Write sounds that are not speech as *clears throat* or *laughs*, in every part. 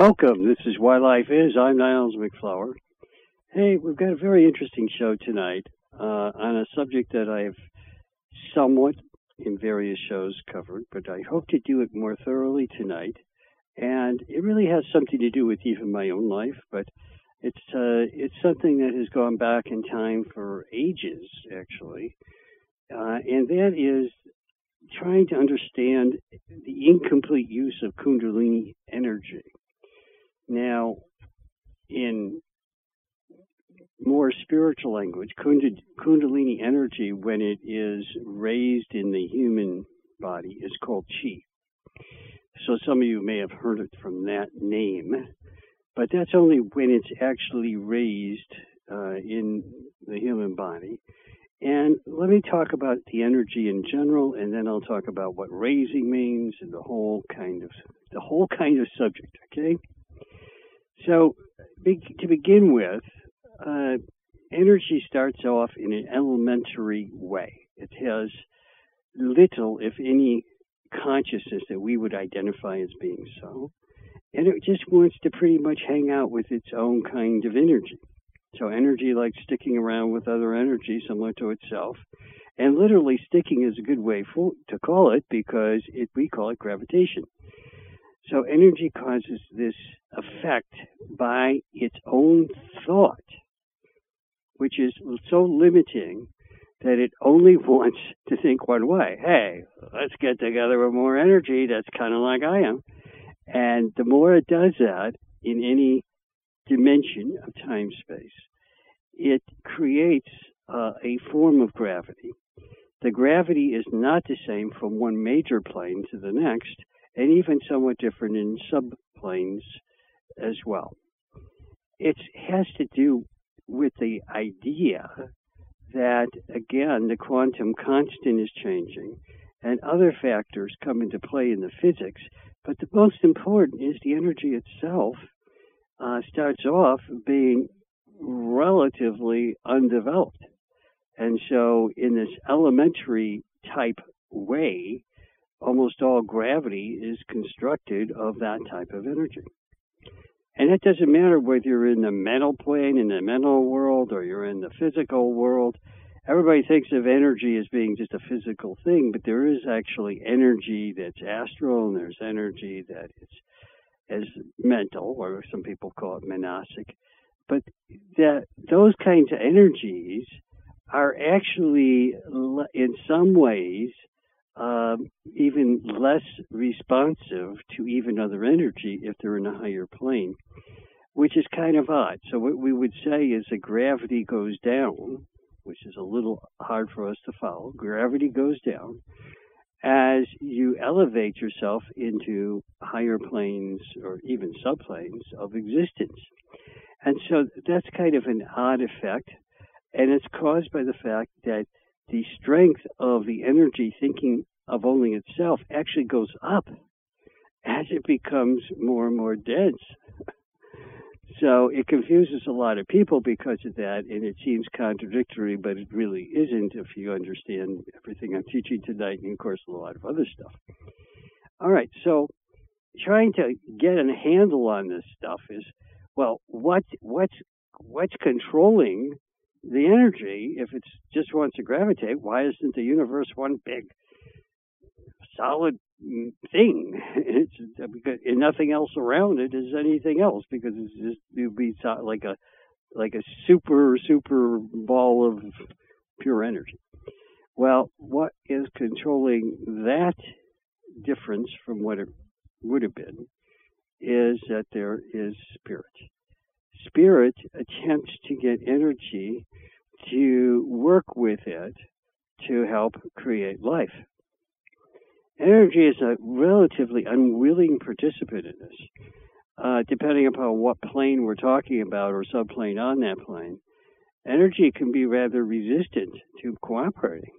Welcome. This is Why Life Is. I'm Niles MacFlouer. Hey, we've got a very interesting show tonight uh, on a subject that I've somewhat in various shows covered, but I hope to do it more thoroughly tonight. And it really has something to do with even my own life, but it's uh, it's something that has gone back in time for ages, actually, uh, and that is trying to understand the incomplete use of Kundalini energy. Now, in more spiritual language, Kundalini energy, when it is raised in the human body, is called chi. So some of you may have heard it from that name, but that's only when it's actually raised uh, in the human body. And let me talk about the energy in general, and then I'll talk about what raising means and the whole kind of the whole kind of subject. Okay. So, to begin with, uh, energy starts off in an elementary way. It has little, if any, consciousness that we would identify as being so. And it just wants to pretty much hang out with its own kind of energy. So, energy likes sticking around with other energy similar to itself. And literally, sticking is a good way for, to call it because it, we call it gravitation. So energy causes this effect by its own thought, which is so limiting that it only *laughs* wants to think one way. Hey, let's get together with more energy. That's kind of like I am. And the more it does that in any dimension of time space, it creates uh, a form of gravity. The gravity is not the same from one major plane to the next, and even somewhat different in subplanes as well. It has to do with the idea that, again, the quantum constant is changing and other factors come into play in the physics. But the most important is the energy itself uh, starts off being relatively undeveloped. And so, in this elementary type way, almost all gravity is constructed of that type of energy. And it doesn't matter whether you're in the mental plane, in the mental world, or you're in the physical world. Everybody thinks of energy as being just a physical thing, but there is actually energy that's astral, and there's energy that is as mental, or some people call it manasic. But that those kinds of energies are actually, in some ways, um, even less responsive to even other energy if they're in a higher plane, which is kind of odd. So what we would say is that gravity goes down, which is a little hard for us to follow. Gravity goes down as you elevate yourself into higher planes or even subplanes of existence. And so that's kind of an odd effect. And it's caused by the fact that the strength of the energy thinking of only itself actually goes up as it becomes more and more dense. So it confuses a lot of people because of that, and it seems contradictory, but it really isn't if you understand everything I'm teaching tonight, and of course a lot of other stuff. All right, so trying to get a handle on this stuff is, well, what what's what's controlling the energy, if it just wants to gravitate, why isn't the universe one big solid thing? *laughs* It's because nothing else around it is anything else because it's just would be like a like a super super ball of pure energy. Well, what is controlling that difference from what it would have been is that there is spirit spirit attempts to get energy to work with it to help create life. Energy is a relatively unwilling participant in this, uh, depending upon what plane we're talking about or subplane on that plane. Energy can be rather resistant to cooperating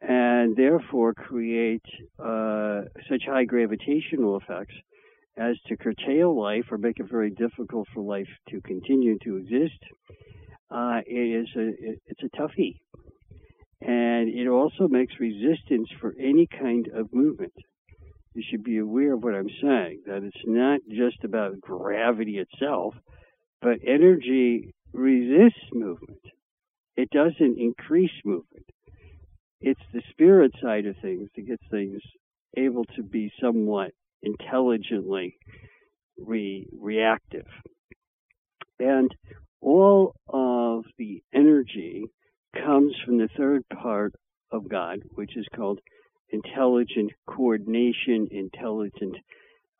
and therefore create uh, such high gravitational effects as to curtail life or make it very difficult for life to continue to exist, uh, it is a it's a toughie, and it also makes resistance for any kind of movement. you should be aware of what I'm saying, that it's not just about gravity itself, but energy resists movement. It doesn't increase movement. It's the spirit side of things that gets things able to be somewhat intelligently re- reactive. And all of the energy comes from the third part of God, which is called intelligent coordination, intelligent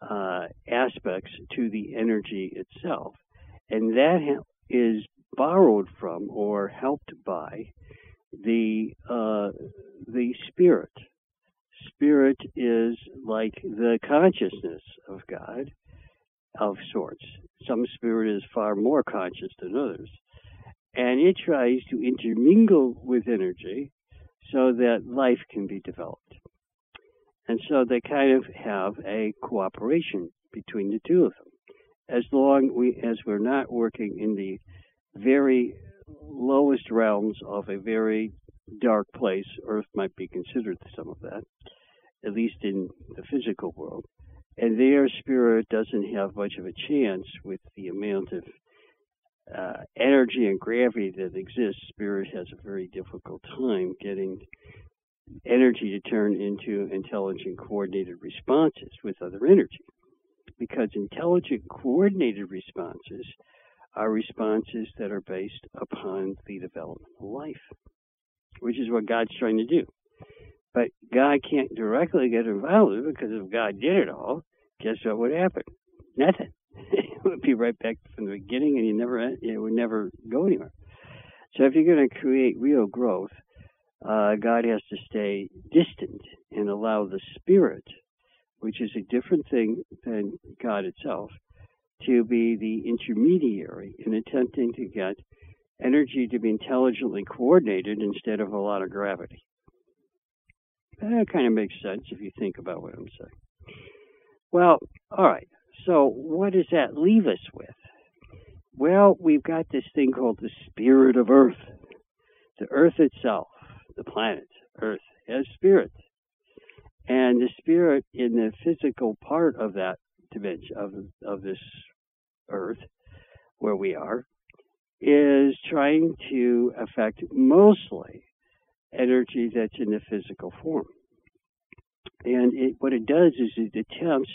uh, aspects to the energy itself. And that is borrowed from or helped by the uh, the spirit. Spirit is like the consciousness of God, of sorts. Some spirit is far more conscious than others, and it tries to intermingle with energy so that life can be developed. And so they kind of have a cooperation between the two of them. As long we, as we're not working in the very lowest realms of a very dark place, Earth might be considered some of that, at least in the physical world. And their spirit doesn't have much of a chance with the amount of uh, energy and gravity that exists. Spirit has a very difficult time getting energy to turn into intelligent coordinated responses with other energy. Because intelligent coordinated responses are responses that are based upon the development of life, which is what God's trying to do. But God can't directly get involved because if God did it all, guess what would happen? Nothing. *laughs* it would be right back from the beginning, and you never it would never go anywhere. So if you're going to create real growth, uh, God has to stay distant and allow the Spirit, which is a different thing than God itself, to be the intermediary in attempting to get energy to be intelligently coordinated instead of a lot of gravity. That kind of makes sense if you think about what I'm saying. Well, all right. So, what does that leave us with? Well, we've got this thing called the spirit of Earth. The Earth itself, the planet, Earth, has spirit. And the spirit in the physical part of that dimension, of, of this Earth, where we are, is trying to affect mostly energy that's in the physical form. And it, what it does is it attempts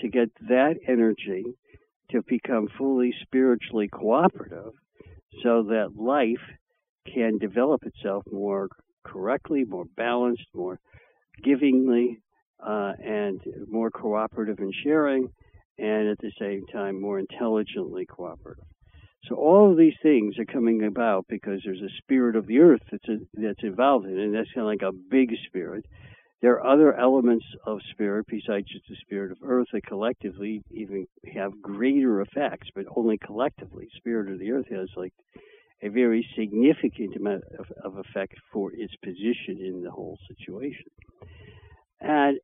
to get that energy to become fully spiritually cooperative so that life can develop itself more correctly, more balanced, more givingly, uh, and more cooperative in sharing, and at the same time more intelligently cooperative. So all of these things are coming about because there's a spirit of the earth that's a, that's involved in it, and that's kind of like a big spirit. There are other elements of spirit besides just the spirit of earth that collectively even have greater effects, but only collectively. Spirit of the earth has like a very significant amount of, of effect for its position in the whole situation. And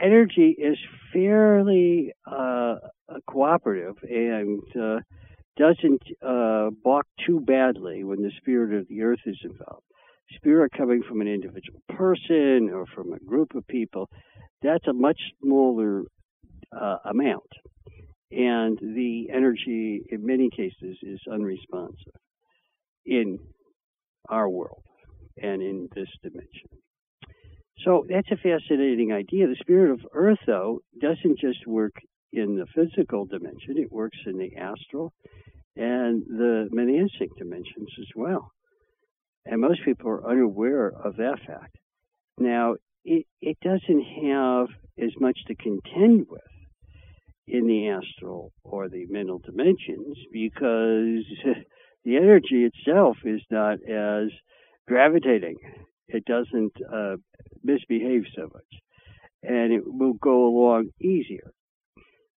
energy is fairly uh, cooperative and uh, doesn't uh, balk too badly when the spirit of the earth is involved. Spirit coming from an individual person or from a group of people, that's a much smaller uh, amount. And the energy, in many cases, is unresponsive in our world and in this dimension. So that's a fascinating idea. The spirit of Earth, though, doesn't just work in the physical dimension, it works in the astral and the manasic dimensions as well. And most people are unaware of that fact. Now, it, it doesn't have as much to contend with in the astral or the mental dimensions because *laughs* the energy itself is not as gravitating. It doesn't uh, misbehave so much. And it will go along easier.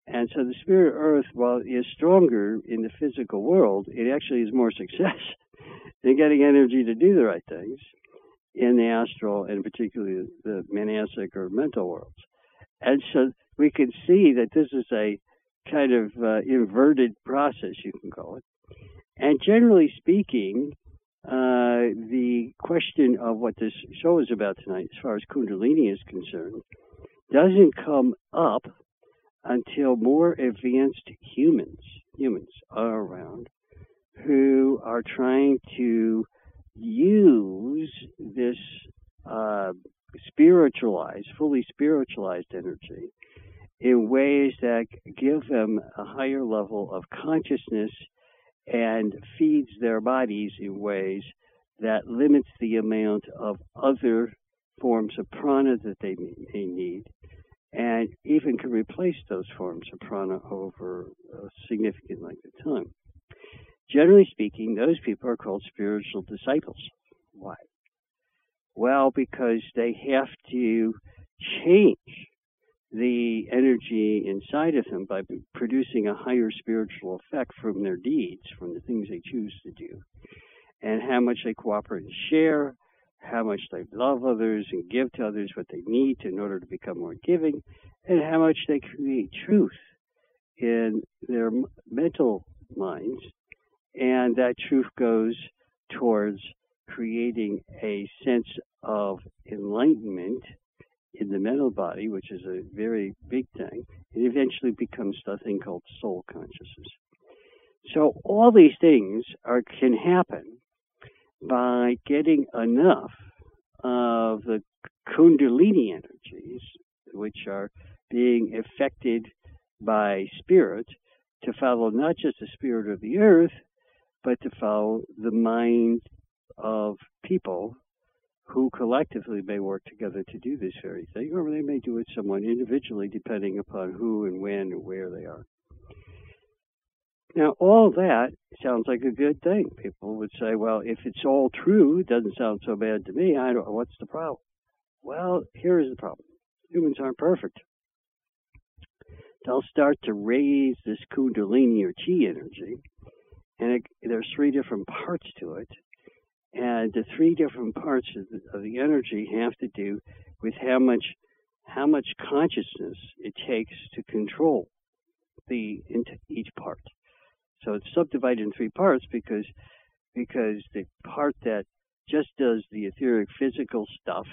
And so the spirit of earth, while it is stronger in the physical world, it actually is more *laughs* success *laughs* in getting energy to do the right things in the astral and particularly the manasic or mental worlds. And so we can see that this is a kind of uh, inverted process, you can call it. And generally speaking, uh, the question of what this show is about tonight, as far as Kundalini is concerned, doesn't come up until more advanced humans humans are around who are trying to use this uh, spiritualized, fully spiritualized energy in ways that give them a higher level of consciousness and feeds their bodies in ways that limits the amount of other forms of prana that they may need and even can replace those forms of prana over a significant length of time. Generally speaking, those people are called spiritual disciples. Why? Well, because they have to change the energy inside of them by producing a higher spiritual effect from their deeds, from the things they choose to do, and how much they cooperate and share, how much they love others and give to others what they need in order to become more giving, and how much they create truth in their mental minds. And that truth goes towards creating a sense of enlightenment in the mental body, which is a very big thing. It eventually becomes a thing called soul consciousness. So all these things are can happen by getting enough of the kundalini energies, which are being affected by spirit, to follow not just the spirit of the earth, but to follow the mind of people who collectively may work together to do this very thing, or they may do it somewhat individually, depending upon who and when and where they are. Now, all that sounds like a good thing. People would say, well, if it's all true, it doesn't sound so bad to me. I don't, what's the problem? Well, here is the problem. Humans aren't perfect. They'll start to raise this kundalini or chi energy, and it, there's three different parts to it. And the three different parts of the, of the energy have to do with how much how much consciousness it takes to control the into each part. So it's subdivided in three parts because because the part that just does the etheric physical stuff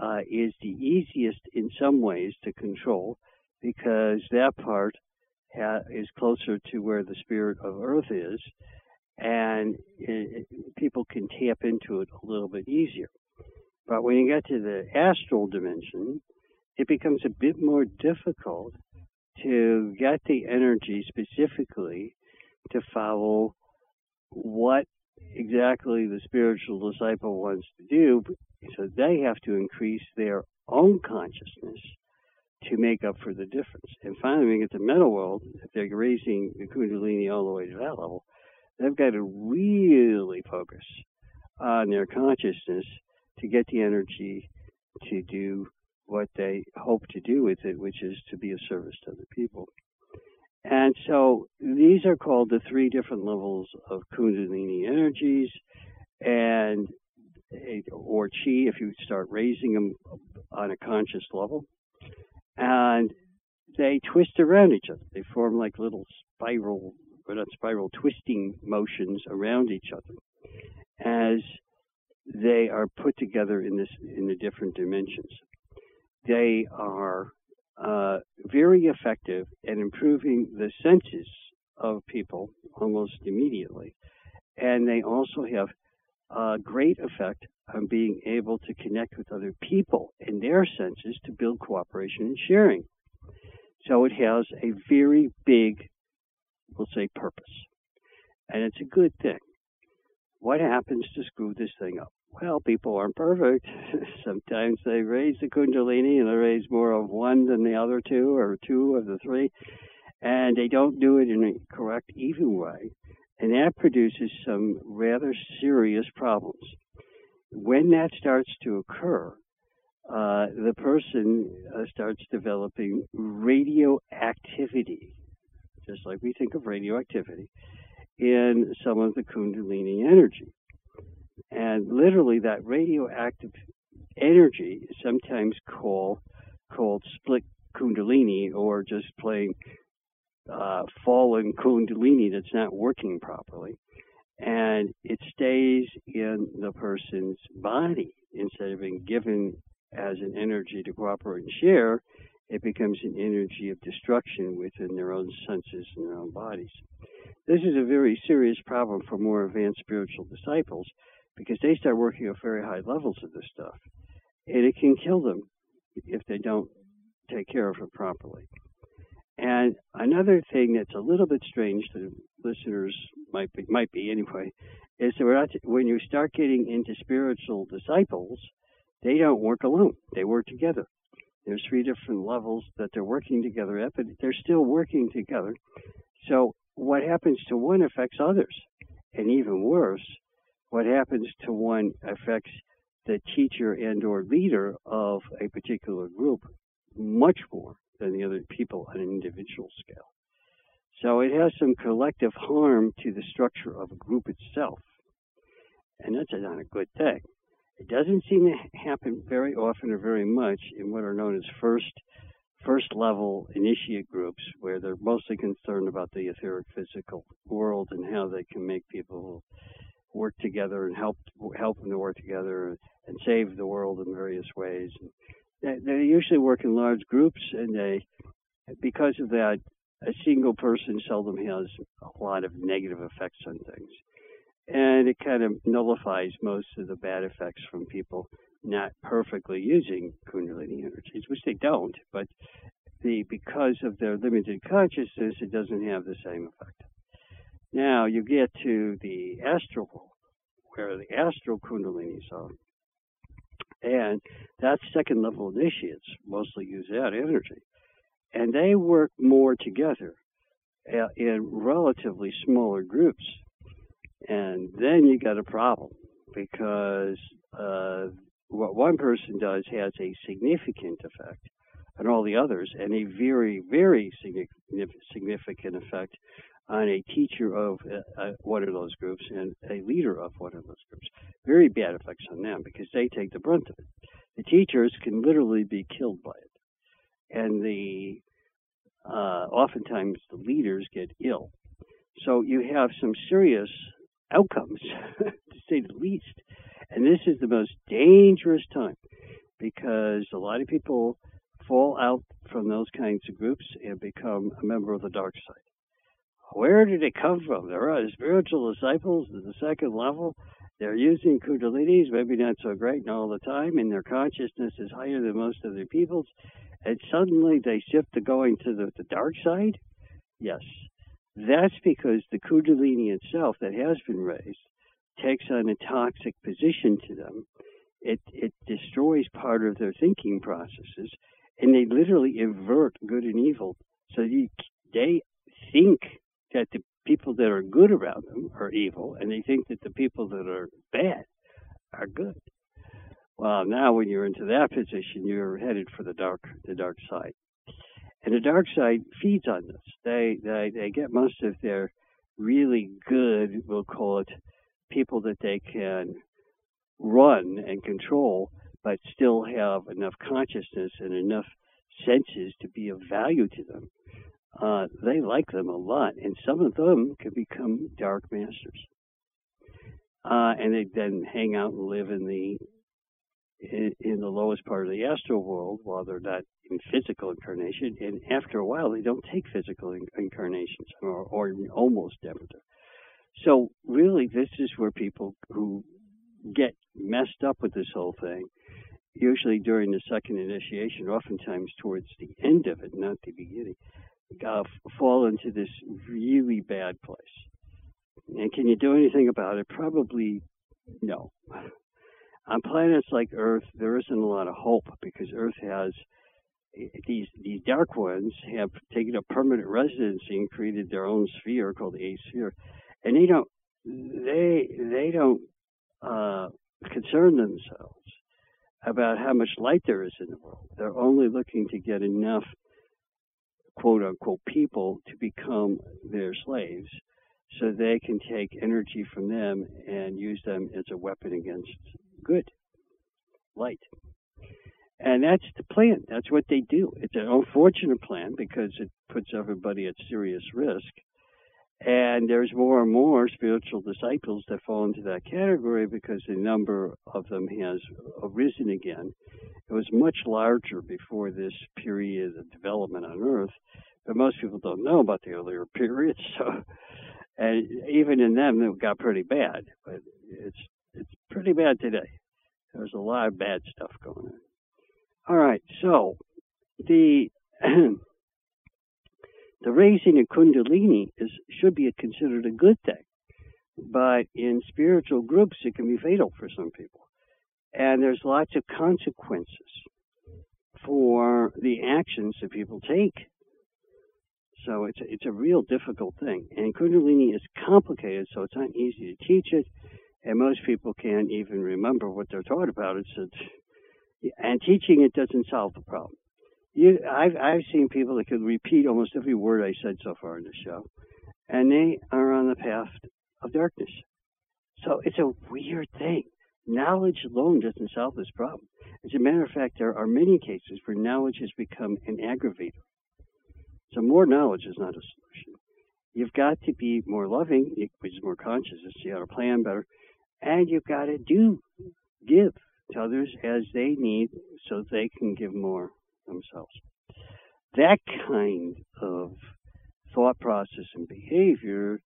uh, is the easiest in some ways to control because that part ha- is closer to where the spirit of earth is and it, it, people can tap into it a little bit easier. But when you get to the astral dimension, it becomes a bit more difficult to get the energy specifically to follow what exactly the spiritual disciple wants to do. So they have to increase their own consciousness to make up for the difference. And finally, we get to mental world, if they're raising the Kundalini all the way to that level, they've got to really focus on their consciousness to get the energy to do what they hope to do with it, which is to be of service to other people. And so these are called the three different levels of Kundalini energies, and eh, or chi if you start raising them on a conscious level. And they twist around each other. They form like little spiral, or not spiral, twisting motions around each other as they are put together in this in the different dimensions. They are uh, very effective at improving the senses of people almost immediately. And they also have a great effect on being able to connect with other people in their senses to build cooperation and sharing. So it has a very big, we'll say, purpose. And it's a good thing. What happens to screw this thing up? well, people aren't perfect. *laughs* Sometimes they raise the Kundalini and they raise more of one than the other two or two of the three, and they don't do it in a correct, even way. And that produces some rather serious problems. When that starts to occur, uh, the person uh, starts developing radioactivity, just like we think of radioactivity, in some of the Kundalini energy. And literally, that radioactive energy is sometimes called called split kundalini or just plain uh, fallen kundalini that's not working properly. And it stays in the person's body instead of being given as an energy to cooperate and share, it becomes an energy of destruction within their own senses and their own bodies. This is a very serious problem for more advanced spiritual disciples because they start working at very high levels of this stuff. And it can kill them if they don't take care of it properly. And another thing that's a little bit strange to listeners might be, might be anyway, is that when you start getting into spiritual disciples, they don't work alone. They work together. There's three different levels that they're working together at, but they're still working together. So what happens to one affects others. And even worse, what happens to one affects the teacher and or leader of a particular group much more than the other people on an individual scale. So it has some collective harm to the structure of a group itself. And that's not a good thing. It doesn't seem to happen very often or very much in what are known as first first level initiate groups where they're mostly concerned about the etheric physical world and how they can make people work together and help help them to work together and save the world in various ways. And they usually work in large groups, and they because of that, a single person seldom has a lot of negative effects on things and it kind of nullifies most of the bad effects from people not perfectly using kundalini energies, which they don't, but the because of their limited consciousness, it doesn't have the same effect. Now you get to the astral, where the astral kundalinis are, and that second level initiates mostly use that energy, and they work more together uh, in relatively smaller groups. And then you got a problem because uh, what one person does has a significant effect on all the others, and a very, very significant effect on a teacher of uh, uh, one of those groups and a leader of one of those groups. Very bad effects on them because they take the brunt of it. The teachers can literally be killed by it, and the uh, oftentimes the leaders get ill. So you have some serious outcomes, *laughs* to say the least. And this is the most dangerous time because a lot of people fall out from those kinds of groups and become a member of the dark side. Where did it come from? There are spiritual disciples at the second level. They're using kundalinis, maybe not so great all the time, and their consciousness is higher than most of their people's. And suddenly they shift to going to the, the dark side? Yes, that's because the Kundalini itself that has been raised takes on a toxic position to them. It, it destroys part of their thinking processes, and they literally invert good and evil. So you, they think that the people that are good around them are evil, and they think that the people that are bad are good. Well, now when you're into that position, you're headed for the dark, the dark side. And the dark side feeds on this. They, they, they get most of their really good, we'll call it, people that they can run and control, but still have enough consciousness and enough senses to be of value to them. Uh, they like them a lot, and some of them can become dark masters. Uh, and they then hang out and live in the in, in the lowest part of the astral world while they're not in physical incarnation, and after a while, they don't take physical incarnations, or, or almost never. So, really, this is where people who get messed up with this whole thing, usually during the second initiation, oftentimes towards the end of it, not the beginning, uh, fall into this really bad place. And can you do anything about it? Probably no. *sighs* On planets like Earth, there isn't a lot of hope because Earth has these these dark ones have taken up permanent residency and created their own sphere called the A sphere, and they don't they they don't uh, concern themselves about how much light there is in the world. They're only looking to get enough quote unquote people to become their slaves so they can take energy from them and use them as a weapon against good light. And that's the plan. That's what they do. It's an unfortunate plan because it puts everybody at serious risk. And there's more and more spiritual disciples that fall into that category because the number of them has arisen again. It was much larger before this period of development on Earth, but most people don't know about the earlier periods. *laughs* So, and even in them, it got pretty bad. But it's it's pretty bad today. There's a lot of bad stuff going on. All right, so the *clears throat* the raising of Kundalini is should be considered a good thing, but in spiritual groups it can be fatal for some people, and there's lots of consequences for the actions that people take. So it's a, it's a real difficult thing, and Kundalini is complicated, so it's not easy to teach it, and most people can't even remember what they're taught about it. So and teaching it doesn't solve the problem you I've I've seen people that could repeat almost every word I said so far in the show, and they are on the path of darkness. So it's a weird thing. Knowledge alone doesn't solve this problem. As a matter of fact, there are many cases where knowledge has become an aggravator. So more knowledge is not a solution. You've got to be more loving, which is more conscious, see how to plan better, and you've got to do, give to others as they need so they can give more themselves. That kind of thought process and behavior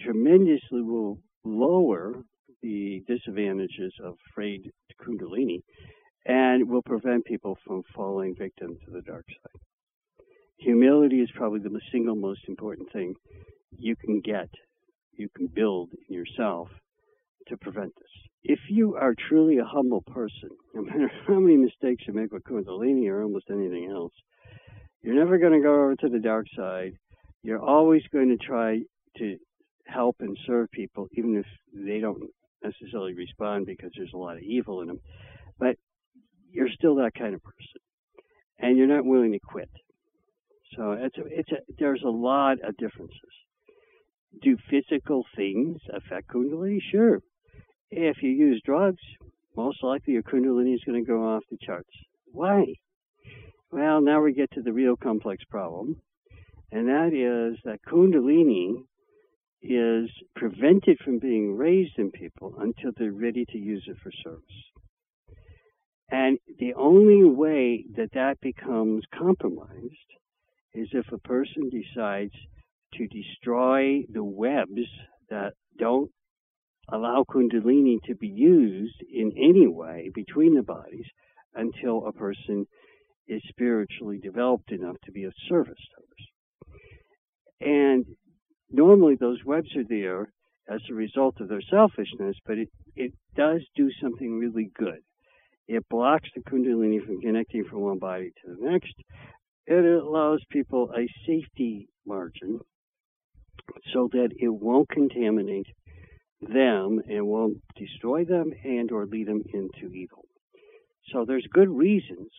tremendously will lower the disadvantages of frayed kundalini and will prevent people from falling victim to the dark side. Humility is probably the single most important thing you can get, you can build in yourself to prevent this if you are truly a humble person, no matter *laughs* how many mistakes you make with Kundalini or almost anything else, you're never going to go over to the dark side. You're always going to try to help and serve people, even if they don't necessarily respond because there's a lot of evil in them. But you're still that kind of person, and you're not willing to quit. So it's a, it's a, there's a lot of differences. Do physical things affect Kundalini? Sure, if you use drugs, most likely your Kundalini is going to go off the charts. Why? Well, now we get to the real complex problem, and that is that Kundalini is prevented from being raised in people until they're ready to use it for service. And the only way that that becomes compromised is if a person decides to destroy the webs that don't allow Kundalini to be used in any way between the bodies until a person is spiritually developed enough to be of service to others. And normally those webs are there as a result of their selfishness, but it, it does do something really good. It blocks the Kundalini from connecting from one body to the next. It allows people a safety margin so that it won't contaminate them and will destroy them and or lead them into evil. So there's good reasons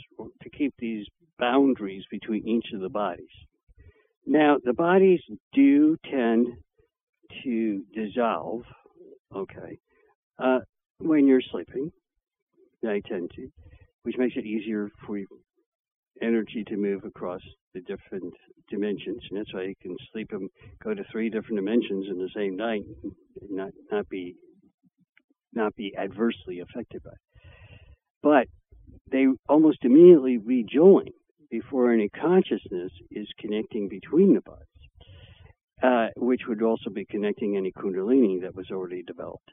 to keep these boundaries between each of the bodies. Now, the bodies do tend to dissolve, okay, uh, when you're sleeping. They tend to, which makes it easier for energy to move across the different dimensions, and that's why you can sleep and go to three different dimensions in the same night, and not not be not be adversely affected by. It. But they almost immediately rejoin before any consciousness is connecting between the bodies, uh, which would also be connecting any kundalini that was already developed.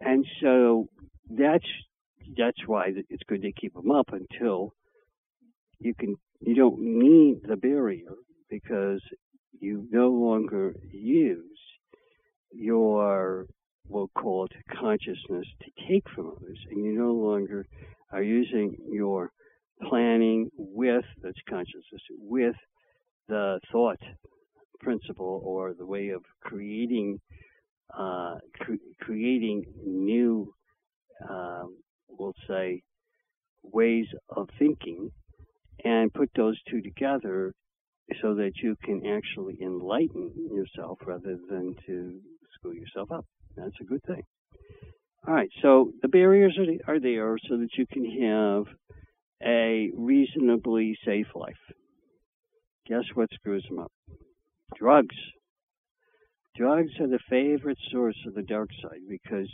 And so that's that's why it's good to keep them up until you can you don't need the barrier because you no longer use your we'll call it consciousness to take from others and you no longer are using your planning with that's consciousness with the thought principle or the way of creating uh, cre- creating new um, we'll say ways of thinking and put those two together so that you can actually enlighten yourself rather than to screw yourself up. That's a good thing. All right, so the barriers are, are there so that you can have a reasonably safe life. Guess what screws them up? Drugs. drugs are the favorite source of the dark side because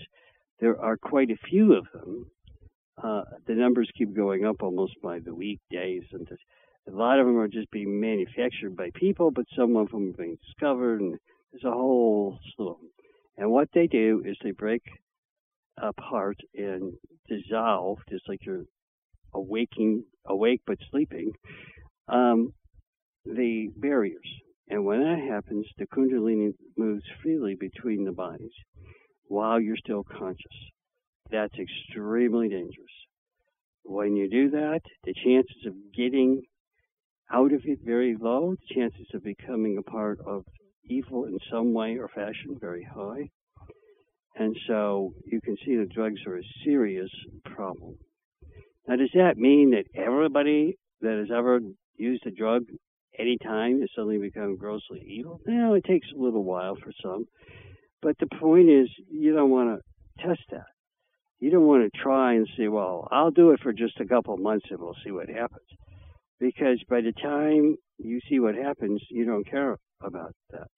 there are quite a few of them. Uh, the numbers keep going up almost by the week, days, and a lot of them are just being manufactured by people, but some of them are being discovered, and there's a whole slew of them. And what they do is they break apart and dissolve, just like you're awaking, awake but sleeping, um, the barriers. And when that happens, the Kundalini moves freely between the bodies while you're still conscious. That's extremely dangerous. When you do that, the chances of getting out of it very low, the chances of becoming a part of evil in some way or fashion very high. And so you can see that drugs are a serious problem. Now, does that mean that everybody that has ever used a drug any time has suddenly become grossly evil? No, it takes a little while for some. But the point is, you don't want to test that. You don't want to try and say, well, I'll do it for just a couple of months and we'll see what happens. Because by the time you see what happens, you don't care about that.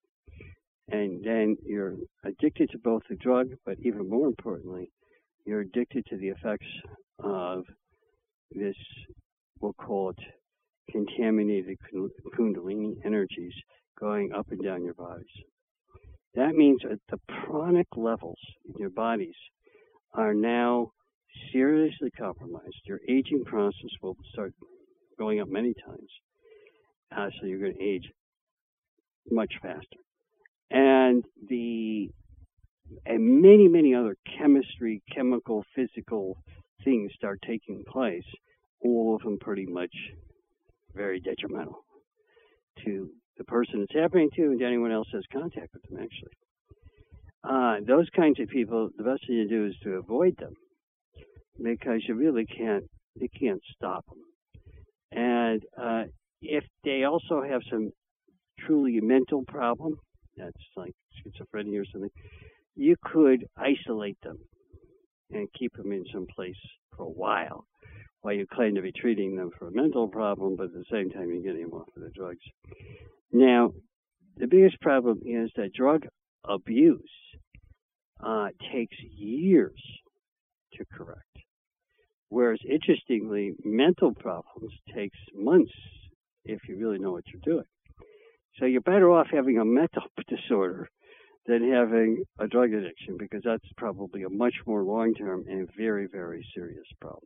And then you're addicted to both the drug, but even more importantly, you're addicted to the effects of this, we'll call it contaminated kundalini energies going up and down your bodies. That means at the pranic levels in your bodies are now seriously compromised. Your aging process will start going up many times. Uh, so you're going to age much faster. And the and many, many other chemistry, chemical, physical things start taking place, all of them pretty much very detrimental to the person it's happening to and to anyone else has contact with them, actually. Uh, those kinds of people, the best thing to do is to avoid them because you really can't, you can't stop them. And uh, if they also have some truly mental problem, that's like schizophrenia or something, you could isolate them and keep them in some place for a while while you claim to be treating them for a mental problem, but at the same time you're getting them off of the drugs. Now, the biggest problem is that drug abuse uh, takes years to correct. Whereas, interestingly, mental problems takes months if you really know what you're doing. So you're better off having a mental *laughs* disorder than having a drug addiction because that's probably a much more long-term and very, very serious problem.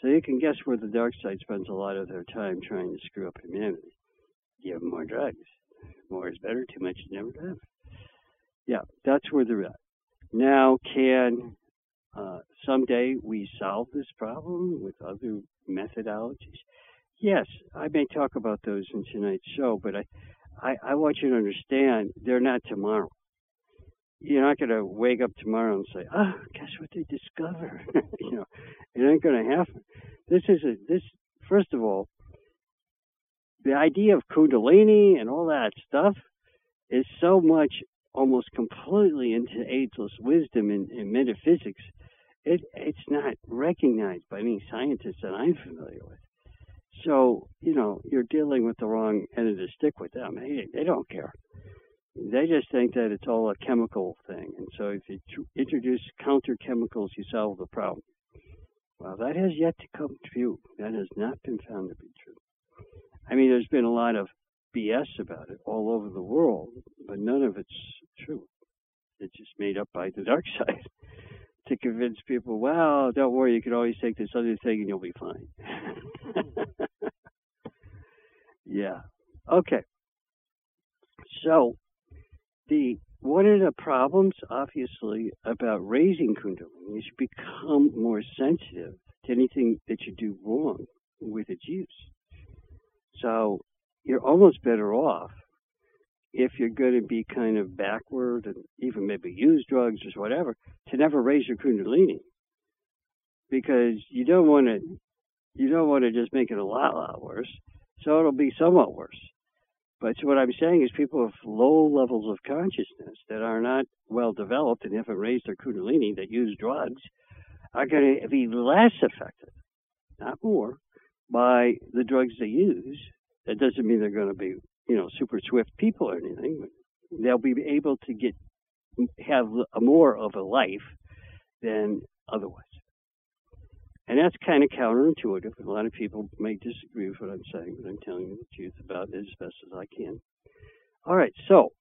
So you can guess where the dark side spends a lot of their time trying to screw up humanity. Give them more drugs. More is better. Too much is never enough. Yeah, that's where they're at. Now, can uh, someday we solve this problem with other methodologies? Yes, I may talk about those in tonight's show, but I, I, I want you to understand they're not tomorrow. You're not going to wake up tomorrow and say, "Ah, oh, guess what they discovered?" *laughs* you know, it ain't going to happen. This is a this. First of all, the idea of Kundalini and all that stuff is so much almost completely into ageless wisdom and, metaphysics. It it's not recognized by any scientists that I'm familiar with. So, you know, you're dealing with the wrong end of the stick with them. They, they don't care. They just think that it's all a chemical thing. And so if you tr- introduce counter chemicals, you solve the problem. Well, that has yet to come true. That has not been found to be true. I mean, there's been a lot of BS about it all over the world, but none of it's true. It's just made up by the *laughs* dark side to convince people, well, don't worry, you can always take this other thing and you'll be fine. *laughs* yeah. Okay. So, the one of the problems, obviously, about raising Kundalini is you become more sensitive to anything that you do wrong with its use. So, you're almost better off if you're going to be kind of backward and even maybe use drugs or whatever, to never raise your kundalini. Because you don't want to, you don't want to just make it a lot, lot worse. So it'll be somewhat worse. But so what I'm saying is people with low levels of consciousness that are not well developed and haven't raised their kundalini that use drugs are going to be less affected, not more, by the drugs they use. That doesn't mean they're going to be you know, super swift people or anything, they'll be able to get have a more of a life than otherwise. And that's kind of counterintuitive. A lot of people may disagree with what I'm saying, but I'm telling you the truth about it as best as I can. All right, so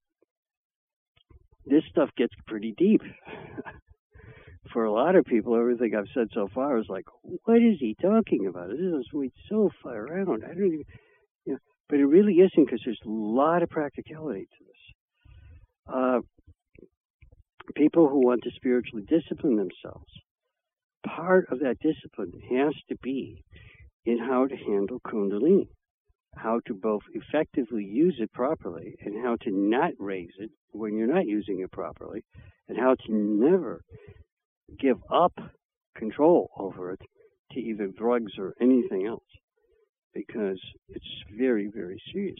this stuff gets pretty deep. *laughs* For a lot of people, everything I've said so far is like, what is he talking about? This is so far around. I don't even, but it really isn't because there's a lot of practicality to this. Uh, people who want to spiritually discipline themselves, part of that discipline has to be in how to handle Kundalini how to both effectively use it properly and how to not raise it when you're not using it properly, and how to never give up control over it to either drugs or anything else because it's very, very serious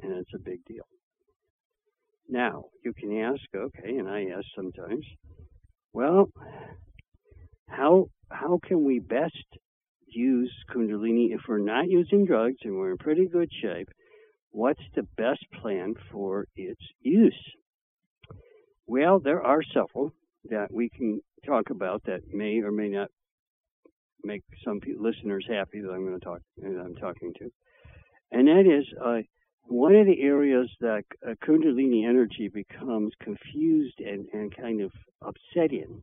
and it's a big deal. Now, you can ask, okay, and I ask sometimes, well, how how can we best use Kundalini if we're not using drugs and we're in pretty good shape? What's the best plan for its use? Well, there are several that we can talk about that may or may not make some listeners happy that I'm going to talk that I'm talking to, and that is uh, one of the areas that uh, Kundalini energy becomes confused and, and kind of upset in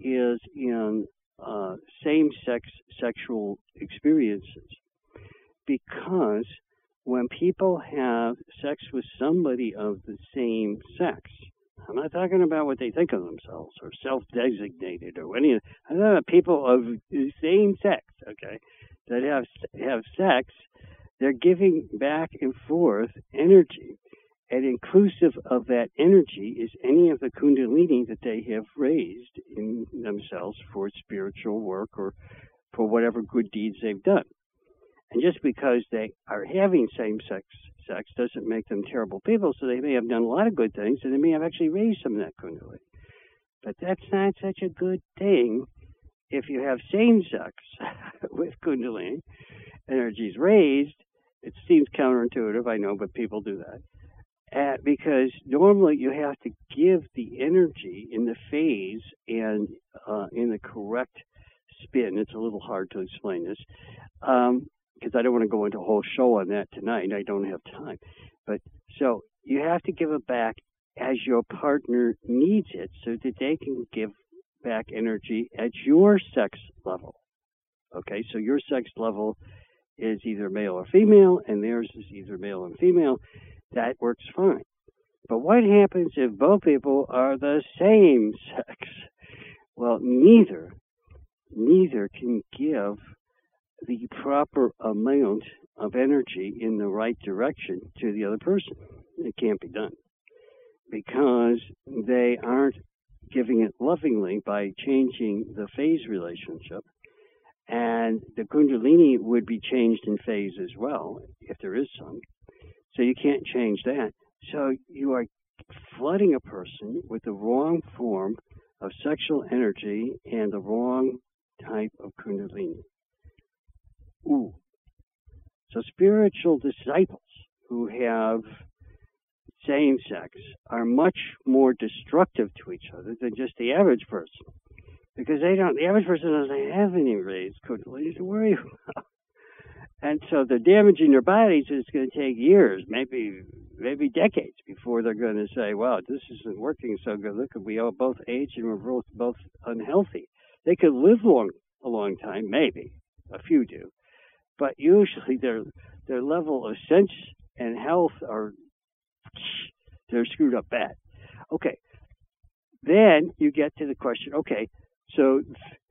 is in uh, same sex sexual experiences. Because when people have sex with somebody of the same sex, I'm not talking about what they think of themselves or self designated or any of I'm talking about people of the same sex, okay, that have have sex, they're giving back and forth energy and inclusive of that energy is any of the kundalini that they have raised in themselves for spiritual work or for whatever good deeds they've done. And just because they are having same sex doesn't make them terrible people. So they may have done a lot of good things and they may have actually raised some of that kundalini. But that's not such a good thing if you have same sex *laughs* with kundalini energies raised. It seems counterintuitive, I know, but people do that at, because normally you have to give the energy in the phase and uh, in the correct spin. It's a little hard to explain this because I don't want to go into a whole show on that tonight. I don't have time. But so you have to give it back as your partner needs it so that they can give back energy at your sex level. Okay, so your sex level is either male or female, and theirs is either male and female that works fine. But what happens if both people are the same sex? Well, neither, neither can give the proper amount of energy in the right direction to the other person. It can't be done because they aren't giving it lovingly by changing the phase relationship. And the Kundalini would be changed in phase as well, if there is some. So you can't change that. So you are flooding a person with the wrong form of sexual energy and the wrong type of kundalini. Ooh. So spiritual disciples who have same sex are much more destructive to each other than just the average person. Because they don't the average person doesn't have any raised kundalini to worry about. And so the damage in their bodies is going to take years, maybe maybe decades before they're going to say, "Wow, this isn't working so good. Look, we all both age and we're both both unhealthy." They could live long a long time, maybe a few do, but usually their their level of sense and health are they're screwed up bad. Okay, then you get to the question. Okay, so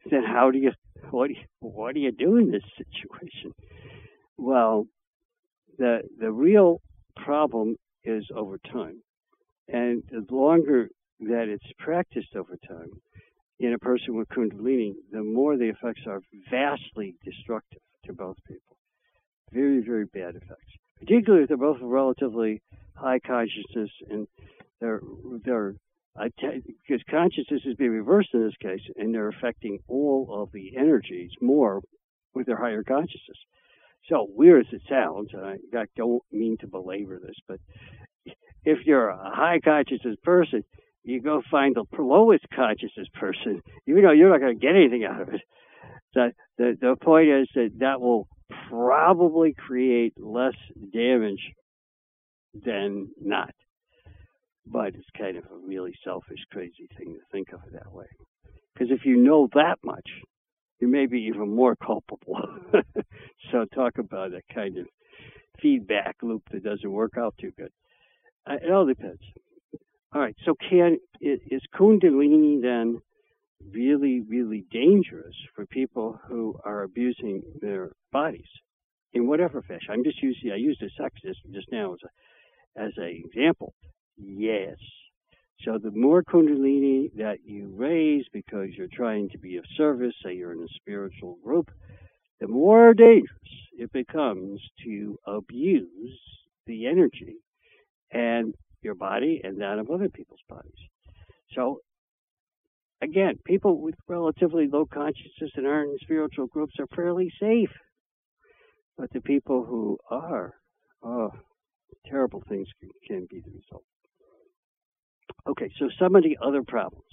then how do you what do you, what do you do in this situation? Well, the the real problem is over time, and the longer that it's practiced over time in a person with Kundalini, the more the effects are vastly destructive to both people. Very, very bad effects. Particularly if they're both relatively high consciousness and they're they're because consciousness is being reversed in this case, and they're affecting all of the energies more with their higher consciousness so weird as it sounds, and I, I don't mean to belabor this, but if you're a high consciousness person, you go find the lowest consciousness person, even though you're not going to get anything out of it. The, the, the point is that that will probably create less damage than not. But it's kind of a really selfish, crazy thing to think of it that way. Because if you know that much, you may be even more culpable. *laughs* so talk about a kind of feedback loop that doesn't work out too good. It all depends. All right. So can is Kundalini then really, really dangerous for people who are abusing their bodies in whatever fashion? I'm just using I used a sex just now as a as an example. Yes. So the more Kundalini that you raise because you're trying to be of service, say you're in a spiritual group, the more dangerous it becomes to abuse the energy and your body and that of other people's bodies. So again, people with relatively low consciousness and aren't in spiritual groups are fairly safe. But the people who are, oh, terrible things can, can be the result. Okay, so some of the other problems.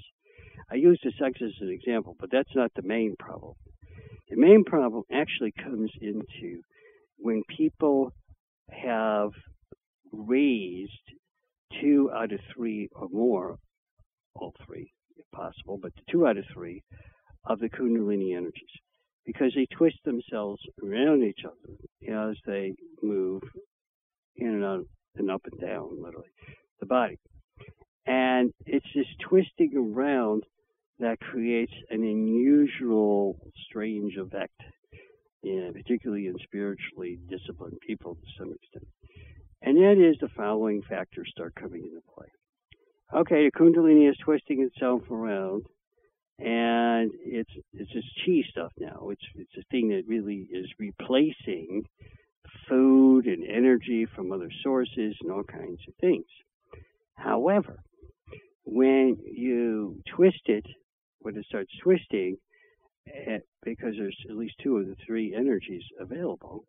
I used the sex as an example, but that's not the main problem. The main problem actually comes into when people have raised two out of three or more, all three if possible, but the two out of three of the Kundalini energies because they twist themselves around each other as they move in and out and up and down, literally, the body. And it's this twisting around that creates an unusual, strange effect, in, particularly in spiritually disciplined people to some extent. And that is the following factors start coming into play. Okay, the Kundalini is twisting itself around, and it's it's this chi stuff now. It's it's a thing that really is replacing food and energy from other sources and all kinds of things. However, when you twist it, when it starts twisting, eh, because there's at least two of the three energies available,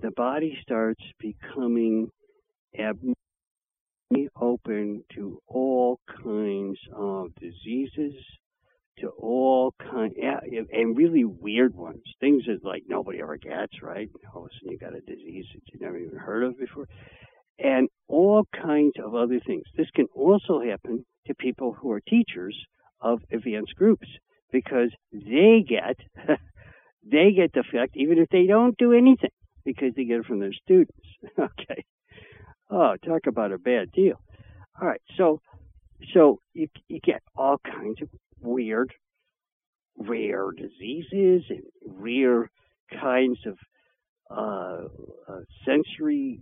the body starts becoming abnormally open to all kinds of diseases, to all kind and really weird ones, things that like nobody ever gets, right? All of a sudden you got a disease that you never even heard of before, and all kinds of other things. This can also happen to people who are teachers of advanced groups because they get *laughs* they get the effect even if they don't do anything because they get it from their students. *laughs* okay. Oh, talk about a bad deal. All right, so so you you get all kinds of weird, rare diseases and rare kinds of uh, uh, sensory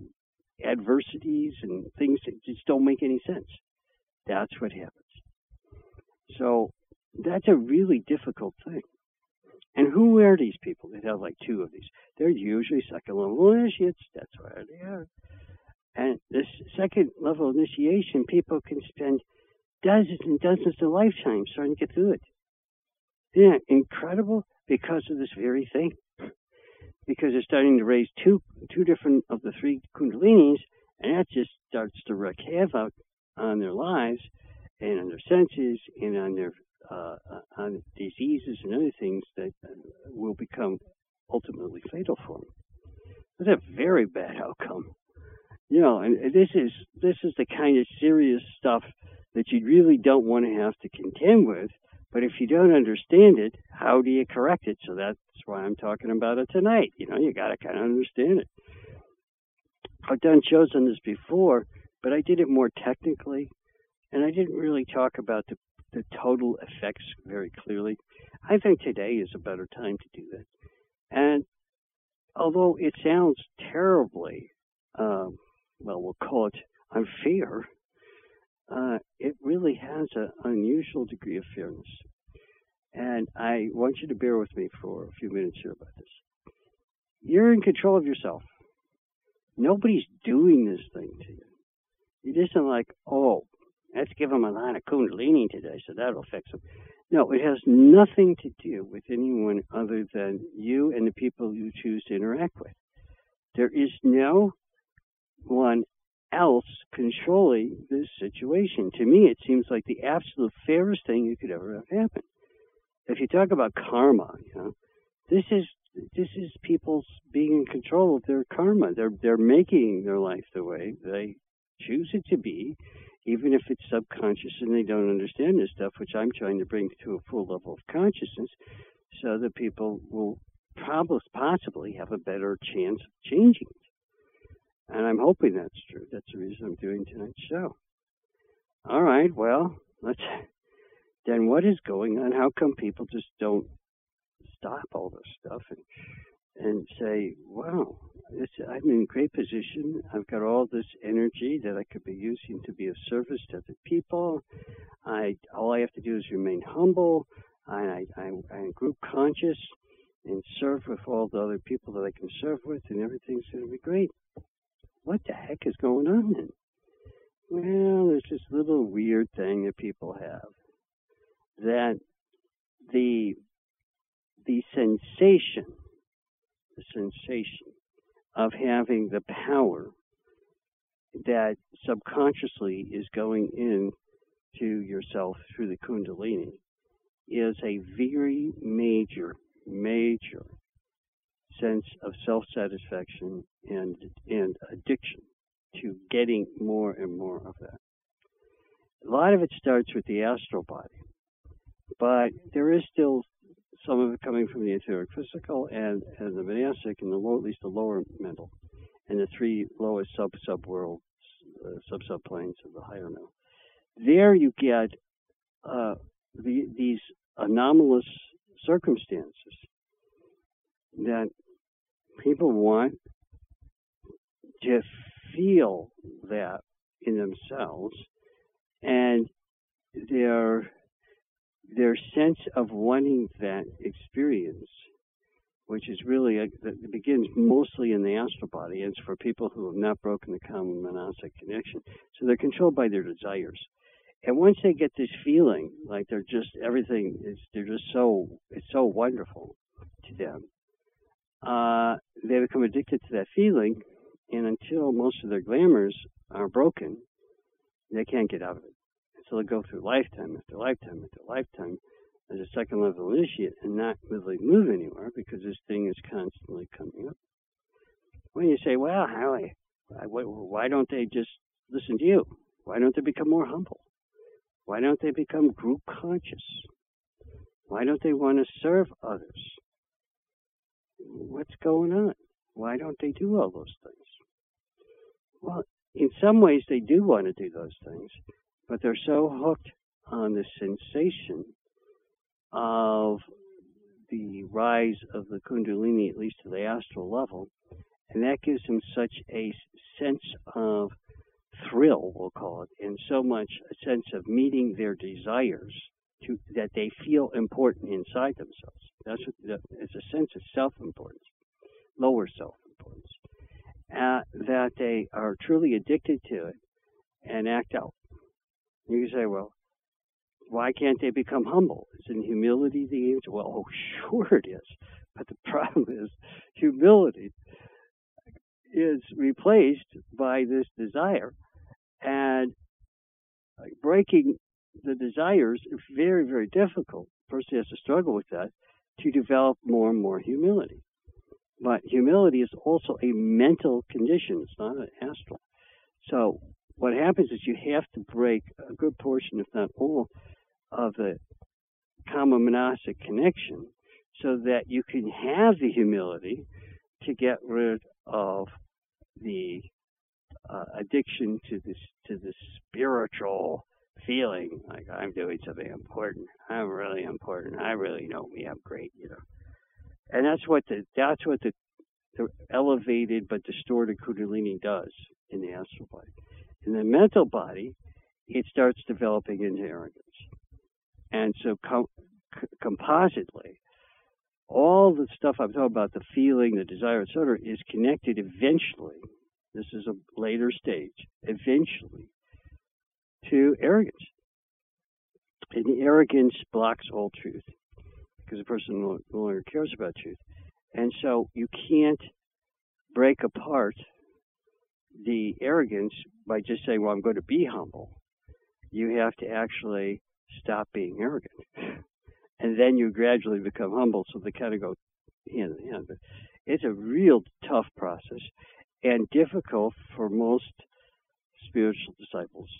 adversities and things that just don't make any sense. That's what happens. So that's a really difficult thing. And who are these people that have like two of these? They're usually second level initiates. That's where they are. And this second level initiation, people can spend dozens and dozens of lifetimes trying to get through it. Yeah, incredible because of this very thing. Because they're starting to raise two two different of the three kundalinis, and that just starts to wreak havoc on their lives and on their senses and on their uh, on diseases and other things that uh, will become ultimately fatal for them. That's a very bad outcome. You know, and this is this is the kind of serious stuff that you really don't want to have to contend with. But if you don't understand it, how do you correct it? So that's why I'm talking about it tonight. You know, you got to kind of understand it. I've done shows on this before, but I did it more technically, and I didn't really talk about the the total effects very clearly. I think today is a better time to do that. And although it sounds terribly, um, well, we'll call it unfair, uh, it really has an unusual degree of fairness. And I want you to bear with me for a few minutes here about this. You're in control of yourself. Nobody's doing this thing to you. It isn't like, oh, let's give them a line of Kundalini today, so that'll fix them. No, it has nothing to do with anyone other than you and the people you choose to interact with. There is no one else controlling this situation. To me, it seems like the absolute fairest thing you could ever have happen. If you talk about karma, you know, this is this is people's being in control of their karma. They're they're making their life the way they choose it to be, even if it's subconscious and they don't understand this stuff, which I'm trying to bring to a full level of consciousness, so that people will probably possibly have a better chance of changing it. And I'm hoping that's true. That's the reason I'm doing tonight's show. All right, well, let's then what is going on? How come people just don't stop all this stuff and and say, "Wow, I'm in a great position. I've got all this energy that I could be using to be of service to other people. I all I have to do is remain humble. I, I, I'm group conscious and serve with all the other people that I can serve with, and everything's going to be great." What the heck is going on then? Well, there's this little weird thing that people have that the the sensation, the sensation of having the power that subconsciously is going in to yourself through the kundalini is a very major, major sense of self-satisfaction and and addiction to getting more and more of that. A lot of it starts with the astral body, but there is still some of it coming from the etheric physical and, and the manasic and the low, at least the lower mental and the three lowest sub sub worlds, uh, sub sub planes of the higher mental. There you get uh, the, these anomalous circumstances that people want to feel that in themselves and their their sense of wanting that experience which is really a, that begins mostly in the astral body. It's for people who have not broken the kama manasic connection. So they're controlled by their desires. And once they get this feeling like they're just everything is they're just so it's so wonderful to them uh, they become addicted to that feeling, and until most of their glamours are broken, they can't get out of it. So they go through lifetime after lifetime after lifetime as a second level initiate and not really move anywhere because this thing is constantly coming up. When you say, well, how, why don't they just listen to you? Why don't they become more humble? Why don't they become group conscious? Why don't they want to serve others? What's going on? Why don't they do all those things? Well, in some ways they do want to do those things, but they're so hooked on the sensation of the rise of the Kundalini, at least to the astral level, and that gives them such a sense of thrill, we'll call it, and so much a sense of meeting their desires to, that they feel important inside themselves. That's what, it's a sense of self-importance, lower self-importance, uh, that they are truly addicted to it and act out. You can say, well, why can't they become humble? Isn't humility the answer? Well, oh, *laughs* sure it is. But the problem is humility is replaced by this desire and breaking the desires is very, very difficult. Person has to struggle with that to develop more and more humility. But humility is also a mental condition, it's not an astral. So what happens is you have to break a good portion, if not all, of the kama manasic connection so that you can have the humility to get rid of the uh, addiction to this to the spiritual feeling like I'm doing something important. I'm really important. I really know me. I'm great, you know. And that's what the that's what the, the elevated but distorted Kundalini does in the astral body. In the mental body, it starts developing into arrogance. And so com- compositely, all the stuff I'm talking about, the feeling, the desire, etc., is connected eventually. This is a later stage. Eventually, to arrogance. And arrogance blocks all truth because the person no longer cares about truth. And so you can't break apart the arrogance by just saying, well, I'm going to be humble. You have to actually stop being arrogant. *laughs* And then you gradually become humble. So they kind of go hand in hand. But it's a real tough process and difficult for most spiritual disciples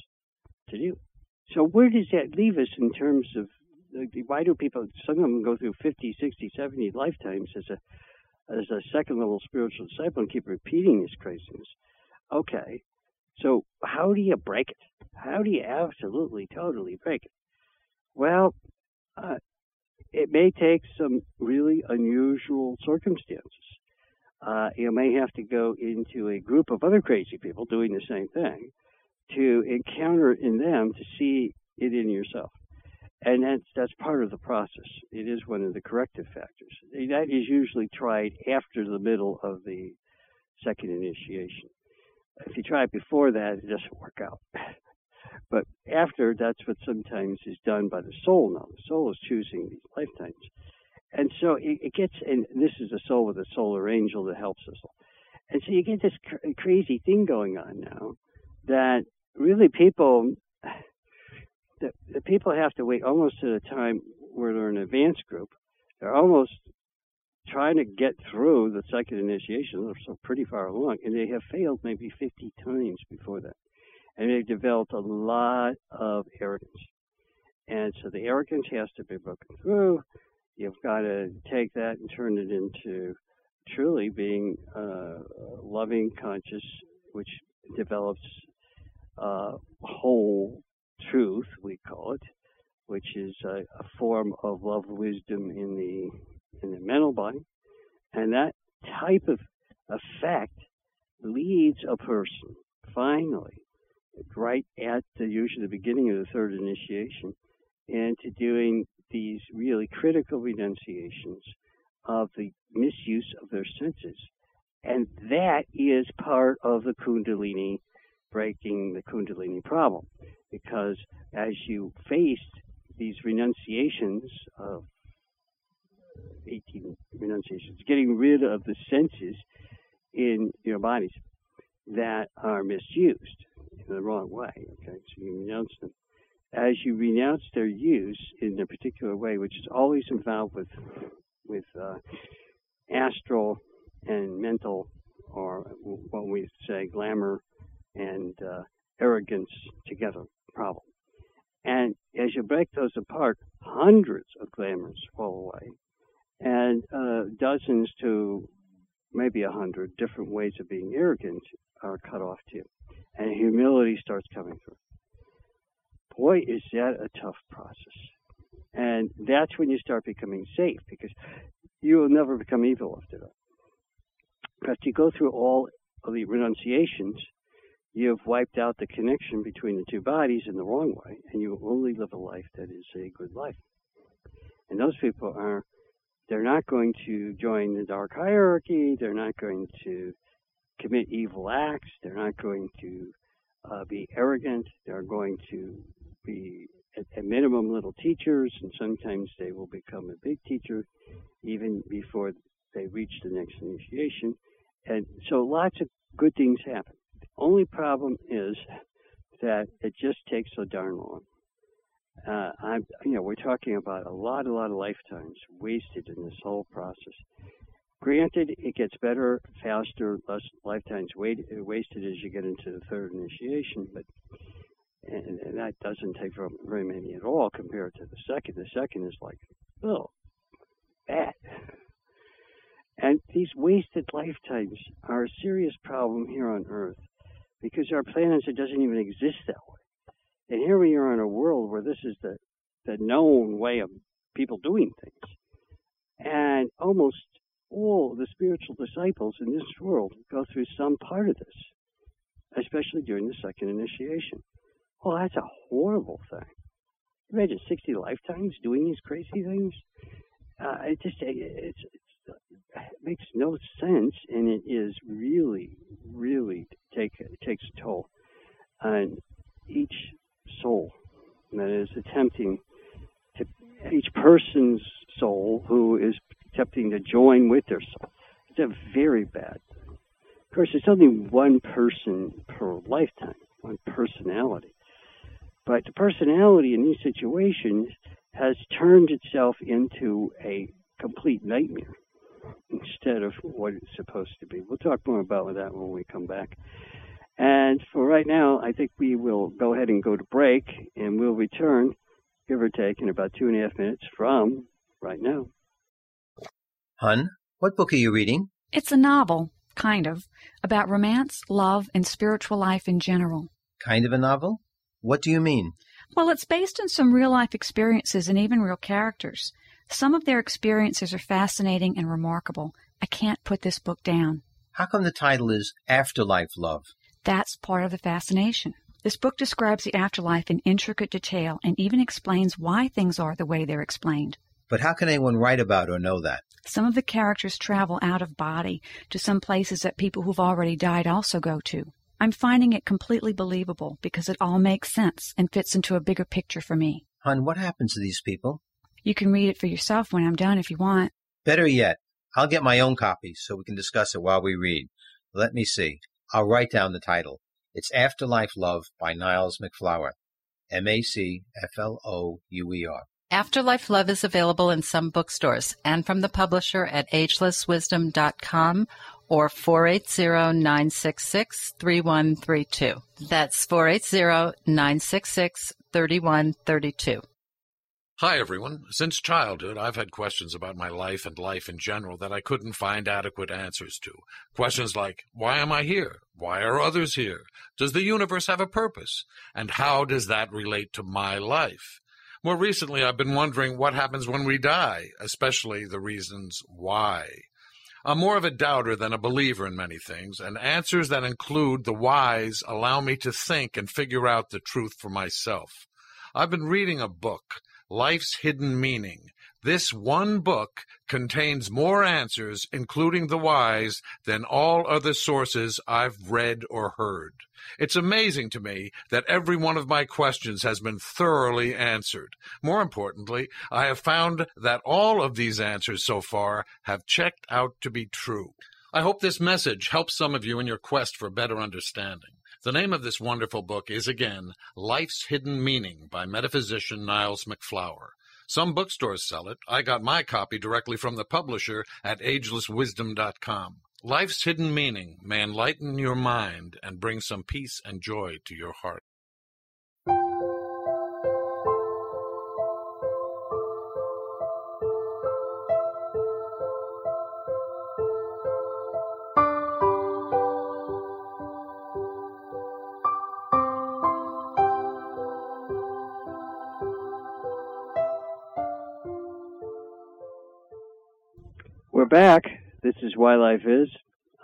to do. So where does that leave us in terms of why do people some of them go through 50 60 70 lifetimes as a as a second level spiritual disciple and keep repeating this craziness? Okay. So how do you break it? How do you absolutely totally break it? Well uh, it may take some really unusual circumstances. Uh, you may have to go into a group of other crazy people doing the same thing to encounter in them to see it in yourself. And that's, that's part of the process. It is one of the corrective factors. That is usually tried after the middle of the second initiation. If you try it before that, it doesn't work out. *laughs* But after, that's what sometimes is done by the soul now. The soul is choosing these lifetimes. And so it, it gets, and this is a soul with a solar angel that helps us. And so you get this cr- crazy thing going on now that really people the, the people have to wait almost to the time where they're an advanced group. They're almost trying to get through the second initiation. They're so pretty far along, and they have failed maybe 50 times before that. And they've developed a lot of arrogance. And so the arrogance has to be broken through. You've got to take that and turn it into truly being uh, loving, conscious, which develops uh, whole truth, we call it, which is a, a, form of love wisdom in the in the mental body, and that type of effect leads a person finally, right at the usually the beginning of the third initiation, into doing these really critical renunciations of the misuse of their senses. And that is part of the Kundalini breaking the Kundalini problem. Because as you face these renunciations of 18 renunciations, getting rid of the senses in your bodies that are misused in the wrong way. Okay, so you renounce them. As you renounce their use in a particular way, which is always involved with with uh, astral and mental, or what we say, glamour and uh, arrogance together problem. And as you break those apart, hundreds of glamours fall away, and uh, dozens to maybe a hundred different ways of being arrogant are cut off too, and humility starts coming through. Boy, is that a tough process. And that's when you start becoming safe because you will never become evil after that. But you go through all of the renunciations you've wiped out the connection between the two bodies in the wrong way, and you only live a life that is a good life. And those people are, they're not going to join the dark hierarchy, they're not going to commit evil acts, they're not going to uh, be arrogant, they're going to be at, at minimum little teachers, and sometimes they will become a big teacher even before they reach the next initiation. And so lots of good things happen. Only problem is that it just takes so darn long. Uh, I'm, you know, we're talking about a lot, a lot of lifetimes wasted in this whole process. Granted, it gets better, faster, less lifetimes wait, wasted as you get into the third initiation, but and, and that doesn't take very many at all compared to the second. The second is like, oh, bad. And these wasted lifetimes are a serious problem here on Earth because our planet it doesn't even exist that way. And here we are in a world where this is the the known way of people doing things. And almost all the spiritual disciples in this world go through some part of this, especially during the second initiation. Well, that's a horrible thing. Imagine 60 lifetimes doing these crazy things. Uh, it just it's, it's, it makes no sense, and it is really, really take takes a toll on each soul that is attempting to each person's soul who is attempting to join with their soul. It's a very bad thing course, it's only one person per lifetime, one personality. But the personality in these situations has turned itself into a complete nightmare instead of what it's supposed to be. We'll talk more about that when we come back. And for right now, I think we will go ahead and go to break, and we'll return, give or take, in about two and a half minutes from right now. Hun, what book are you reading? It's a novel, kind of, about romance, love, and spiritual life in general. Kind of a novel? What do you mean? Well, it's based on some real life experiences and even real characters. Some of their experiences are fascinating and remarkable. I can't put this book down. How come the title is Afterlife Love? That's part of the fascination. This book describes the afterlife in intricate detail and even explains why things are the way they're explained. But how can anyone write about or know that? Some of the characters travel out of body to some places that people who've already died also go to. I'm finding it completely believable because it all makes sense and fits into a bigger picture for me. Hun, what happens to these people? You can read it for yourself when I'm done if you want. Better yet, I'll get my own copy so we can discuss it while we read. Let me see. I'll write down the title. It's Afterlife Love by Niles MacFlouer. M A C F L O U E R. Afterlife Love is available in some bookstores and from the publisher at agelesswisdom.com or 480-966-3132. That's 480-966-3132. Hi, everyone. Since childhood, I've had questions about my life and life in general that I couldn't find adequate answers to. Questions like, why am I here? Why are others here? Does the universe have a purpose? And how does that relate to my life? More recently, I've been wondering what happens when we die, especially the reasons why. I'm more of a doubter than a believer in many things, and answers that include the whys allow me to think and figure out the truth for myself. I've been reading a book Life's Hidden Meaning. This one book contains more answers, including the whys, than all other sources I've read or heard. It's amazing to me that every one of my questions has been thoroughly answered. More importantly, I have found that all of these answers so far have checked out to be true. I hope this message helps some of you in your quest for better understanding. The name of this wonderful book is again Life's Hidden Meaning by metaphysician Niles MacFlouer. Some bookstores sell it. I got my copy directly from the publisher at agelesswisdom.com. Life's hidden meaning may enlighten your mind and bring some peace and joy to your heart. Back. This is Why Life Is.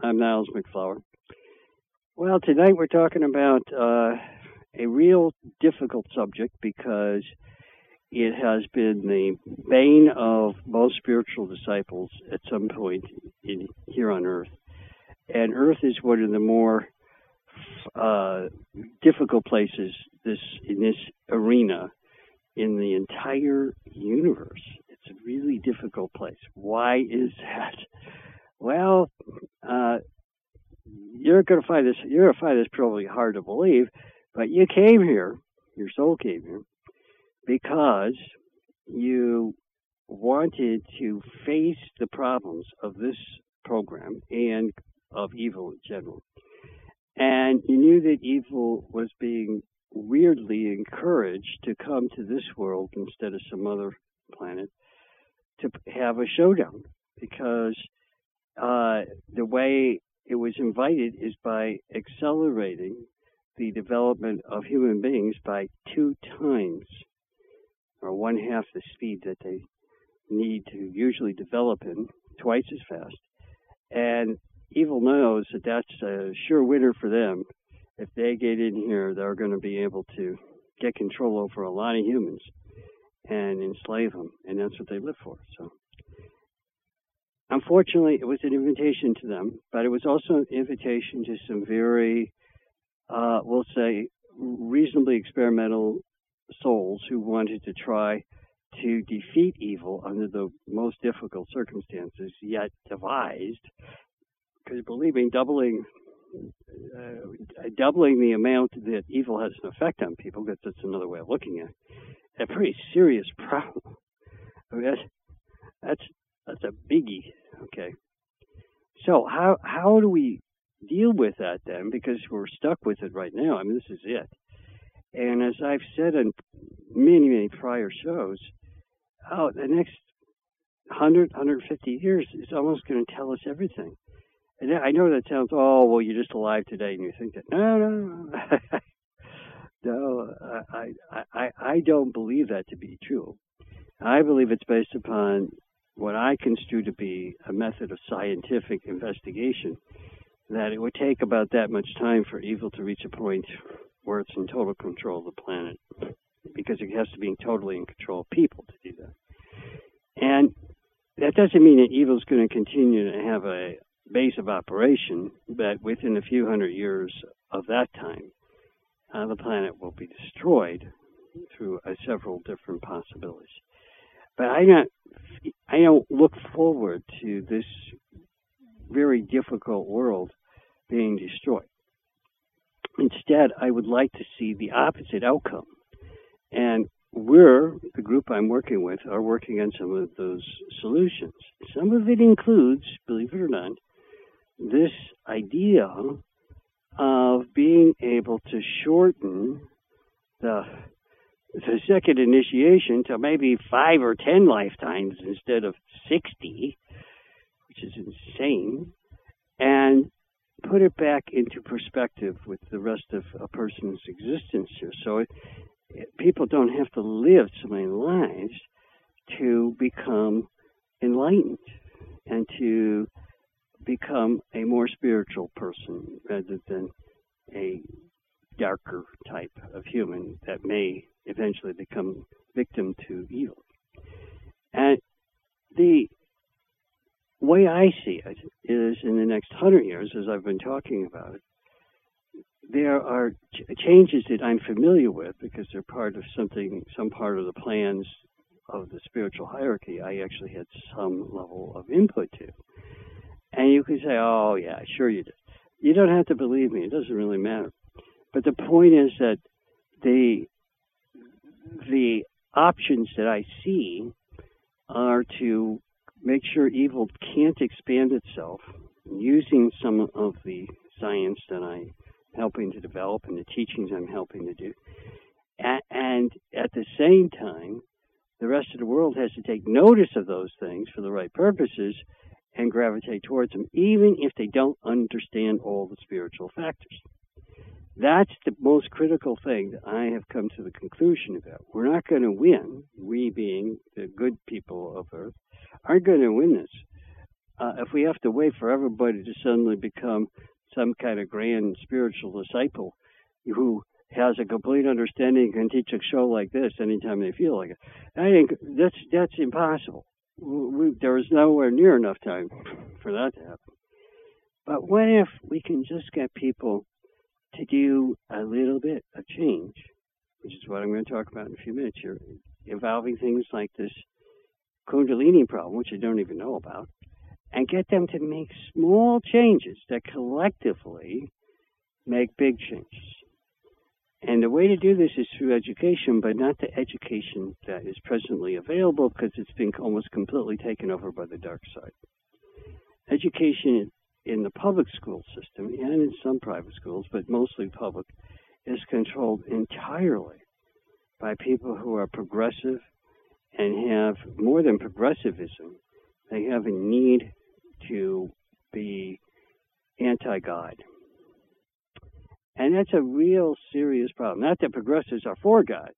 I'm Niles MacFlouer. Well, tonight we're talking about uh, a real difficult subject because it has been the bane of most spiritual disciples at some point in, here on Earth. And Earth is one of the more uh, difficult places this in this arena in the entire universe. It's a really difficult place. Why is that? Well, uh, you're going to find this. You're going to find this probably hard to believe, but you came here. Your soul came here because you wanted to face the problems of this program and of evil in general. And you knew that evil was being weirdly encouraged to come to this world instead of some other planet to have a showdown because uh, the way it was invited is by accelerating the development of human beings by two times or one half the speed that they need to usually develop in, twice as fast. And evil knows that that's a sure winner for them. If they get in here, they're going to be able to get control over a lot of humans and enslave them, and that's what they live for. So, unfortunately, it was an invitation to them, but it was also an invitation to some very, uh, we'll say, reasonably experimental souls who wanted to try to defeat evil under the most difficult circumstances yet devised. Because believing doubling uh, doubling the amount that evil has an effect on people, because that's another way of looking at it, a pretty serious problem. I mean, that's, that's that's a biggie. Okay. So how how do we deal with that then? Because we're stuck with it right now. I mean, this is it. And as I've said in many many prior shows, oh, the next 100 150 years is almost going to tell us everything. And I know that sounds, oh, well, you're just alive today, and you think that. No, no, no. *laughs* I, I, I don't believe that to be true. I believe it's based upon what I construe to be a method of scientific investigation, that it would take about that much time for evil to reach a point where it's in total control of the planet, because it has to be totally in control of people to do that. And that doesn't mean that evil is going to continue to have a base of operation, but within a few hundred years of that time, uh, the planet will be destroyed through uh, several different possibilities. But I don't, I don't look forward to this very difficult world being destroyed. Instead, I would like to see the opposite outcome. And we're, the group I'm working with, are working on some of those solutions. Some of it includes, believe it or not, this idea of being able to shorten the the second initiation to maybe five or ten lifetimes instead of 60, which is insane, and put it back into perspective with the rest of a person's existence here. So it, it, people don't have to live so many lives to become enlightened and to become a more spiritual person rather than a darker type of human that may eventually become victim to evil. And the way I see it is in the next hundred years, as I've been talking about it, there are ch- changes that I'm familiar with because they're part of something, some part of the plans of the spiritual hierarchy I actually had some level of input to. And you can say, oh, yeah, sure you did. You don't have to believe me. It doesn't really matter. But the point is that the the options that I see are to make sure evil can't expand itself using some of the science that I'm helping to develop and the teachings I'm helping to do. And at the same time, the rest of the world has to take notice of those things for the right purposes and gravitate towards them, even if they don't understand all the spiritual factors. That's the most critical thing that I have come to the conclusion about. We're not going to win, we being the good people of Earth, aren't going to win this. Uh, if we have to wait for everybody to suddenly become some kind of grand spiritual disciple who has a complete understanding and can teach a show like this anytime they feel like it, I think that's that's impossible we, there was nowhere near enough time for that to happen. But what if we can just get people to do a little bit of change, which is what I'm going to talk about in a few minutes here, involving things like this Kundalini problem, which I don't even know about, and get them to make small changes that collectively make big changes. And the way to do this is through education, but not the education that is presently available because it's been almost completely taken over by the dark side. Education in the public school system and in some private schools, but mostly public, is controlled entirely by people who are progressive and have more than progressivism. They have a need to be anti God and that's a real serious problem. Not that progressives are for God,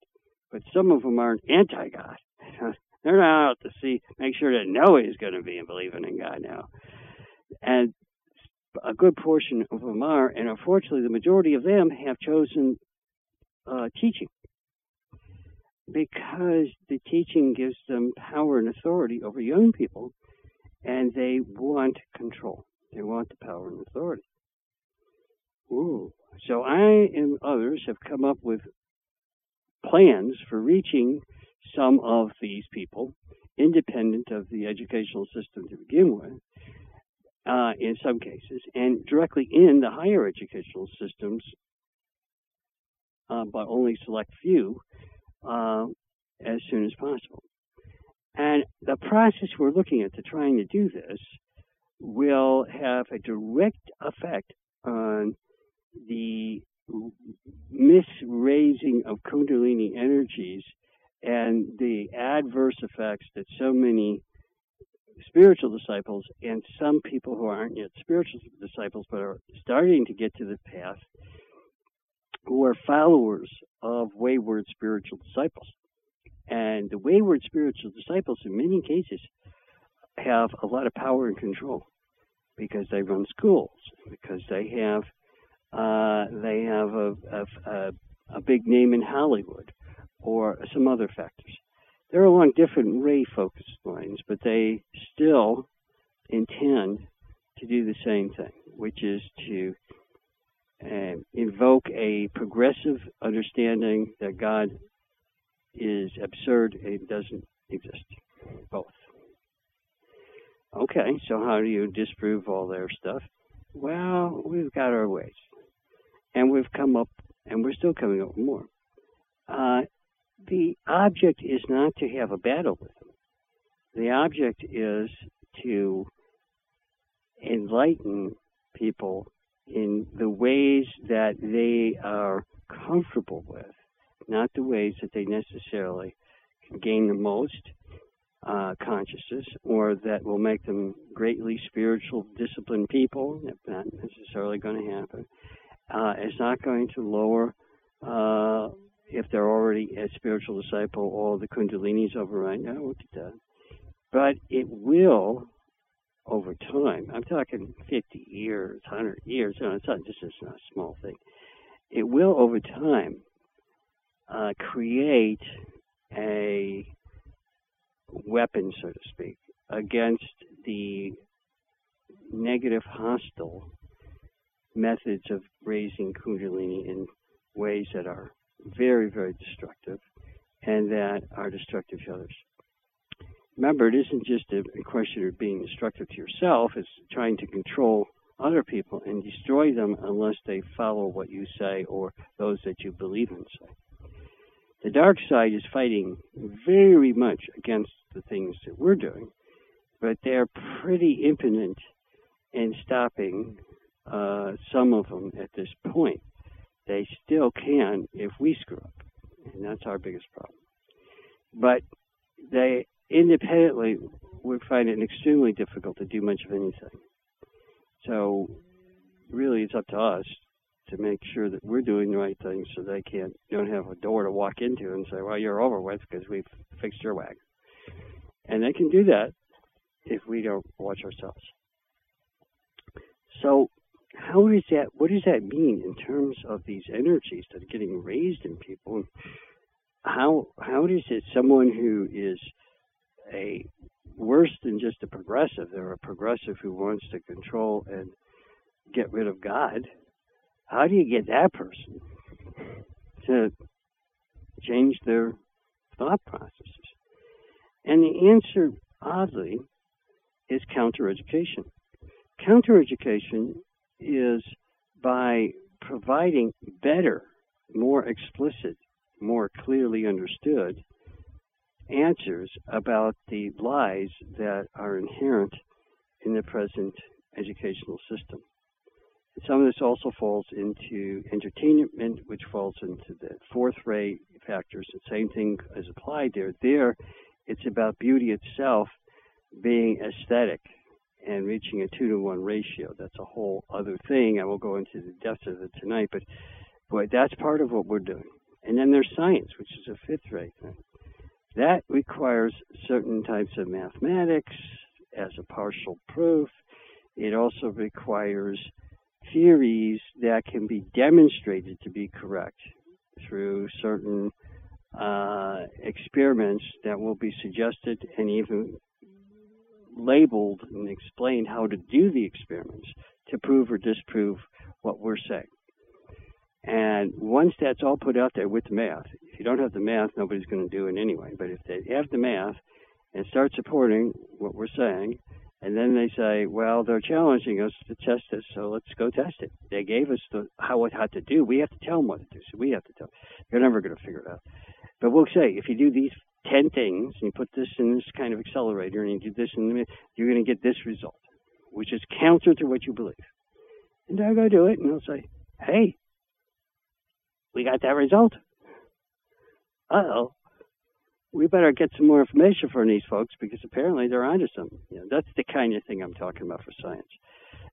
but some of them aren't anti God. *laughs* They're not out to see, make sure that Noah's going to be believing in God now. And a good portion of them are, and unfortunately, the majority of them have chosen uh, teaching because the teaching gives them power and authority over young people, and they want control. They want the power and authority. Ooh. So I and others have come up with plans for reaching some of these people, independent of the educational system to begin with, uh, in some cases, and directly in the higher educational systems, uh, but only select few, uh, as soon as possible. And the process we're looking at to trying to do this will have a direct effect on the misraising of Kundalini energies and the adverse effects that so many spiritual disciples and some people who aren't yet spiritual disciples but are starting to get to the path who are followers of wayward spiritual disciples. And the wayward spiritual disciples, in many cases, have a lot of power and control because they run schools, because they have uh, they have a, a, a, big name in Hollywood, or some other factors. They're along different ray focus lines, but they still intend to do the same thing, which is to uh, invoke a progressive understanding that God is absurd and doesn't exist. Both. Okay, so how do you disprove all their stuff? Well, we've got our ways. And we've come up, and we're still coming up with more. Uh, the object is not to have a battle with them. The object is to enlighten people in the ways that they are comfortable with, not the ways that they necessarily gain the most uh, consciousness or that will make them greatly spiritual, disciplined people. That's not necessarily going to happen. Uh, it's not going to lower, uh, if they're already a spiritual disciple, all the kundalinis override. No, look at that. But it will over time. I'm talking 50 years, 100 years. It's not, this is not a small thing. It will, over time, uh, create a weapon, so to speak, against the negative, hostile methods of raising Kundalini in ways that are very, very destructive and that are destructive to others remember, it isn't just a, question of being destructive to yourself, it's trying to control other people and destroy them unless they follow what you say or those that you believe in say. The dark side is fighting very much against the things that we're doing, but they're pretty impotent in stopping uh, some of them at this point. They still can if we screw up, and that's our biggest problem. But they independently would find it extremely difficult to do much of anything. So really it's up to us to make sure that we're doing the right things so they can't don't have a door to walk into and say, Well, you're over with because we've fixed your wagon. And they can do that if we don't watch ourselves. So how does that what does that mean in terms of these energies that are getting raised in people? How how does it someone who is a worse than just a progressive. They're a progressive who wants to control and get rid of God. How do you get that person to change their thought processes? And the answer, oddly, is counter education. counter education. Is by providing better, more explicit, more clearly understood answers about the lies that are inherent in the present educational system. Some of this also falls into entertainment, which falls into the fourth ray factors. The same thing is applied there. There, it's about beauty itself being aesthetic and reaching a two to one ratio. That's a whole other thing. I will go into the depths of it tonight, but boy, that's part of what we're doing. And then there's science, which is a fifth ray thing. That requires certain types of mathematics as a partial proof. It also requires theories that can be demonstrated to be correct through certain uh, experiments that will be suggested and even labeled and explained how to do the experiments to prove or disprove what we're saying. And once that's all put out there with the math, if you don't have the math, nobody's going to do it anyway. But if they have the math and start supporting what we're saying, And then they say, well, they're challenging us to test this, so let's go test it. They gave us the how what how to do. We have to tell them what to do. So we have to tell. Them. They're never going to figure it out. But we'll say if you do these ten things and you put this in this kind of accelerator and you do this and you're going to get this result, which is counter to what you believe. And i'll go do it, and they'll say, hey, we got that result. Uh oh we better get some more information from these folks because apparently they're onto something. You know, that's the kind of thing I'm talking about for science.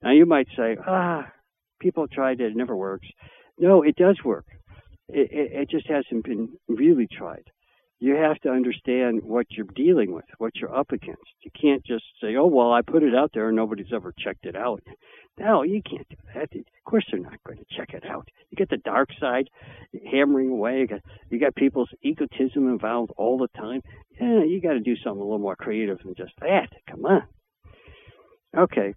Now you might say, ah, people tried it, it never works. No, it does work. It, it, it just hasn't been really tried. You have to understand what you're dealing with, what you're up against. You can't just say, oh, well, I put it out there and nobody's ever checked it out. No, you can't do that. Of course, they're not going to check it out. You get the dark side hammering away. You got, you got people's egotism involved all the time. Yeah, you got to do something a little more creative than just that. Come on. Okay.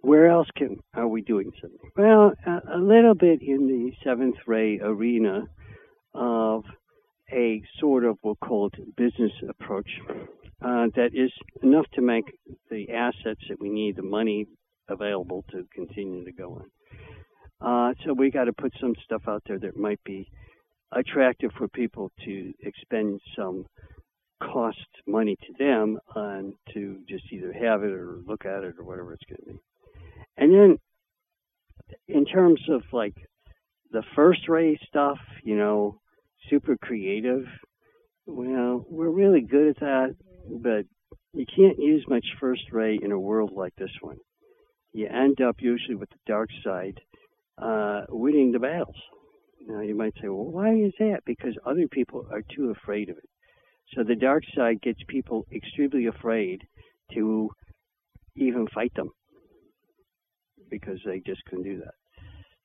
Where else can are we doing something? Well, a, a little bit in the seventh ray arena of a sort of what we'll call it business approach uh, that is enough to make the assets that we need, the money available to continue to go on. Uh, so we got to put some stuff out there that might be attractive for people to expend some cost money to them on to just either have it or look at it or whatever it's going to be. And then in terms of like the first ray stuff, you know, super creative, well, we're really good at that, but you can't use much first ray in a world like this one you end up usually with the dark side uh, winning the battles. Now you might say, well, why is that? Because other people are too afraid of it. So the dark side gets people extremely afraid to even fight them because they just couldn't do that.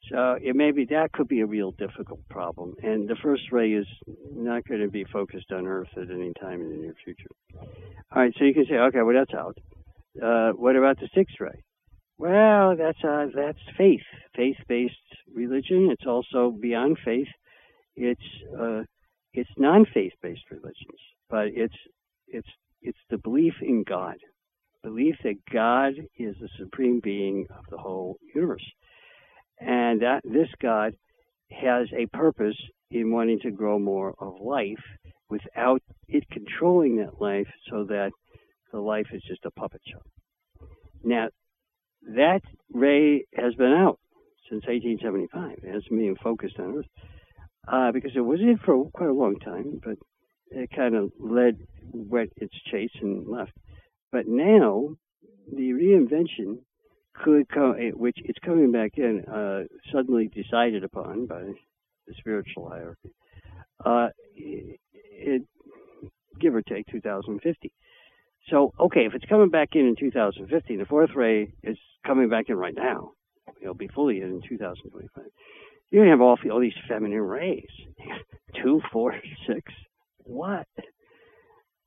So it may be that could be a real difficult problem. And the first ray is not going to be focused on Earth at any time in the near future. All right, so you can say, okay, well that's out. Uh, what about the sixth ray? Well, that's uh, that's faith, faith-based religion. It's also beyond faith. It's uh, it's non-faith-based religions, but it's it's it's the belief in God, belief that God is the supreme being of the whole universe, and that this God has a purpose in wanting to grow more of life without it controlling that life, so that the life is just a puppet show. Now, that ray has been out since 1875. It hasn't been focused on Earth uh, because it was in for quite a long time, but it kind of led went its chase and left. But now the reinvention could come, eh, which it's coming back in, uh, suddenly decided upon by the spiritual hierarchy. Uh, it, give or take 2050. So, okay, if it's coming back in in 2015, the fourth ray is coming back in right now. It'll be fully in in 2025. You're going to have all, all these feminine rays. *laughs* two, four, six. What?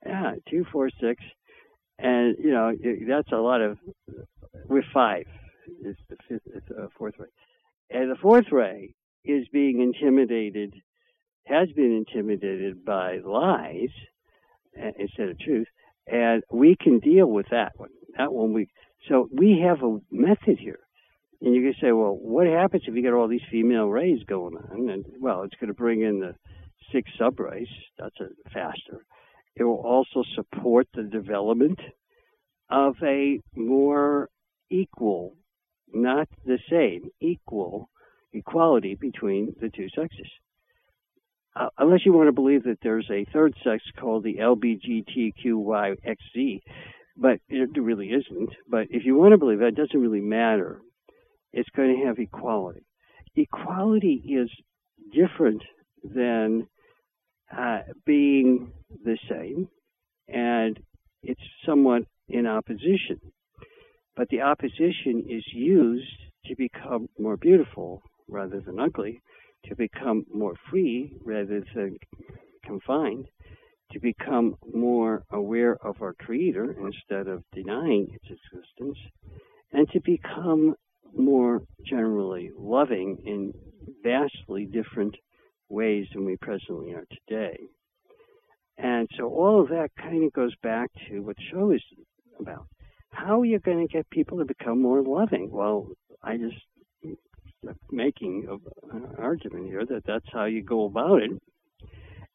Yeah, two, four, six. And, you know, that's a lot of, with five is the fifth, it's a fourth ray. And the fourth ray is being intimidated, has been intimidated by lies uh, instead of truth and we can deal with that one. That one we so we have a method here. And you can say, well, what happens if you get all these female rays going on? And well, it's going to bring in the six subrays. That's a faster. It will also support the development of a more equal, not the same, equal equality between the two sexes uh, unless you want to believe that there's a third sex called the LBGTQYXZ, but it really isn't. But if you want to believe that, it doesn't really matter. It's going to have equality. Equality is different than uh, being the same, and it's somewhat in opposition. But the opposition is used to become more beautiful rather than ugly to become more free rather than confined, to become more aware of our Creator instead of denying its existence, and to become more generally loving in vastly different ways than we presently are today. And so all of that kind of goes back to what the show is about. how are you going to get people to become more loving? Well, I just making an argument here that that's how you go about it,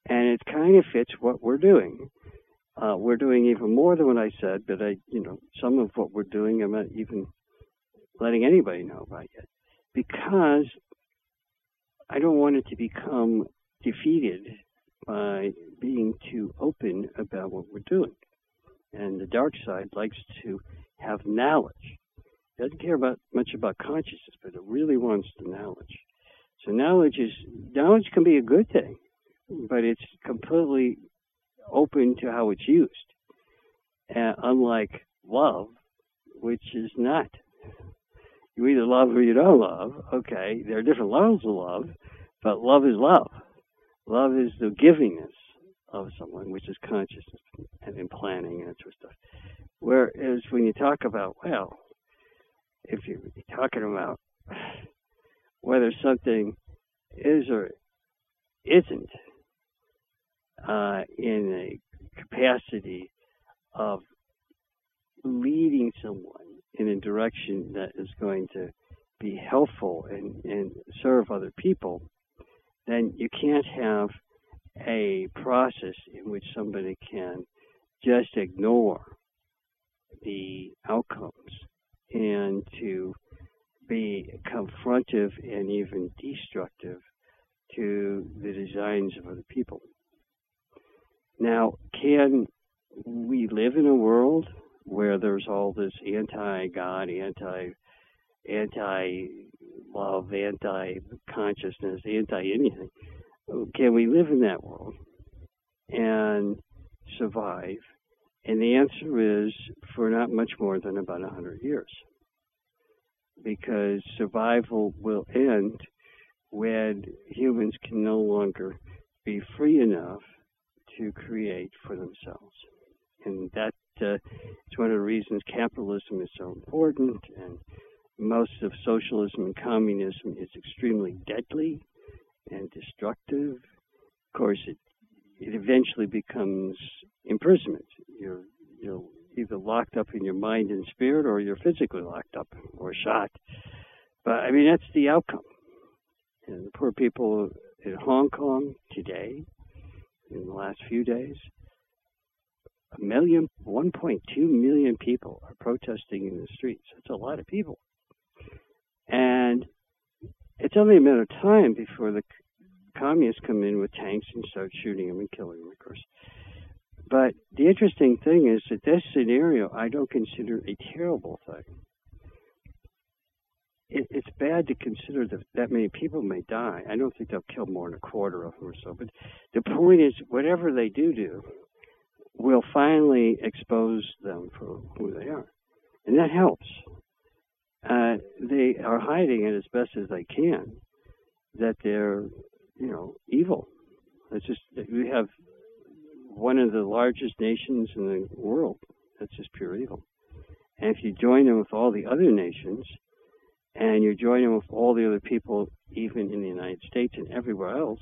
and it kind of fits what we're doing. Uh, we're doing even more than what I said, but I, you know, some of what we're doing, I'm not even letting anybody know about yet, because I don't want it to become defeated by being too open about what we're doing. And the dark side likes to have knowledge. It doesn't care about much about consciousness, but it really wants the knowledge. So knowledge is knowledge can be a good thing, but it's completely open to how it's used. Uh, unlike love, which is not. You either love or you don't love. Okay, there are different levels of love, but love is love. Love is the givingness of someone, which is consciousness and in planning and that sort of stuff. Whereas when you talk about, well, if you're talking about *sighs* whether something is or isn't uh, in a capacity of leading someone in a direction that is going to be helpful and, and serve other people, then you can't have a process in which somebody can just ignore the outcomes and to be confrontive and even destructive to the designs of other people. Now, can we live in a world where there's all this anti-God, anti anti-love, anti-consciousness, anti-anything? Can we live in that world and survive? And the answer is for not much more than about 100 years. Because survival will end when humans can no longer be free enough to create for themselves. And that uh, is one of the reasons capitalism is so important, and most of socialism and communism is extremely deadly and destructive. Of course, it it eventually becomes imprisonment. You're you're either locked up in your mind and spirit, or you're physically locked up or shot. But I mean, that's the outcome. And the poor people in Hong Kong today, in the last few days, a million, 1.2 million people are protesting in the streets. That's a lot of people. And it's only a matter of time before the communists come in with tanks and start shooting them and killing them, of course. But the interesting thing is that this scenario I don't consider a terrible thing. It, it's bad to consider that that many people may die. I don't think they'll kill more than a quarter of them or so. But the point is, whatever they do do, will finally expose them for who they are, and that helps. Uh, they are hiding it as best as they can that they're you know, evil. It's just we have one of the largest nations in the world that's just pure evil. And if you join them with all the other nations, and you join them with all the other people, even in the United States and everywhere else,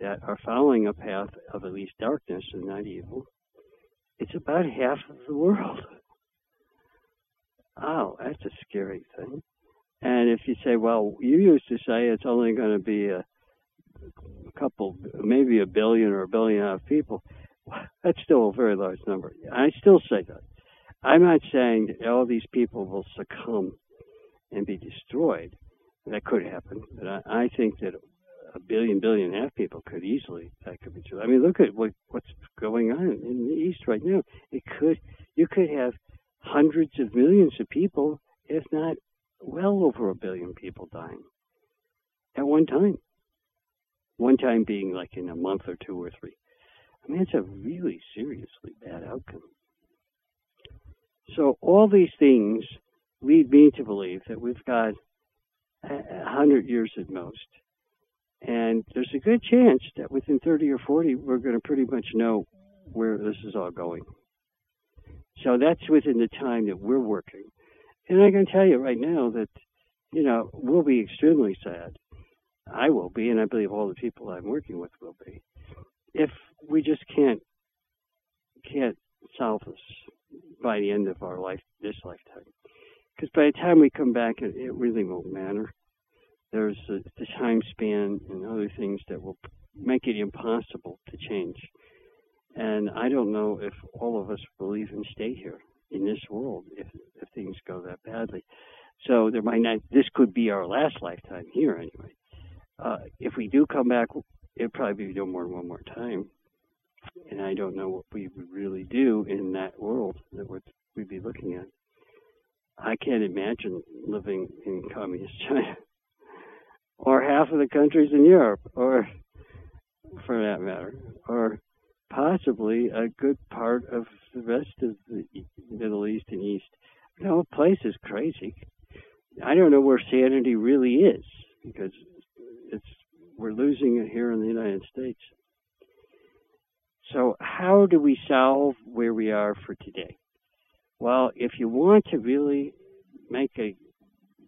that are following a path of at least darkness and not evil, it's about half of the world. Oh, that's a scary thing. And if you say, well, you used to say it's only going to be a couple, maybe a billion or a billion half people, *laughs* that's still a very large number. I still say that. I'm not saying that all these people will succumb and be destroyed. That could happen, but I, I think that a billion, billion and a half people could easily that could be true. I mean, look at what what's going on in the East right now. It could you could have hundreds of millions of people, if not well over a billion people dying at one time. One time being like in a month or two or three. I mean, it's a really seriously bad outcome. So all these things lead me to believe that we've got a hundred years at most. And there's a good chance that within 30 or 40, we're going to pretty much know where this is all going. So that's within the time that we're working. And I can tell you right now that, you know, we'll be extremely sad I will be, and I believe all the people I'm working with will be, if we just can't can't solve this by the end of our life, this lifetime. Because by the time we come back, it, it really won't matter. There's a, the time span and other things that will make it impossible to change. And I don't know if all of us will even stay here in this world if if things go that badly. So there might not. This could be our last lifetime here anyway. Uh, if we do come back, it'll probably be no more than one more time. And I don't know what we would really do in that world that we'd be looking at. I can't imagine living in communist China or half of the countries in Europe, or for that matter, or possibly a good part of the rest of the Middle East and East. The place is crazy. I don't know where sanity really is because it's we're losing it here in the United States. So how do we solve where we are for today? Well, if you want to really make a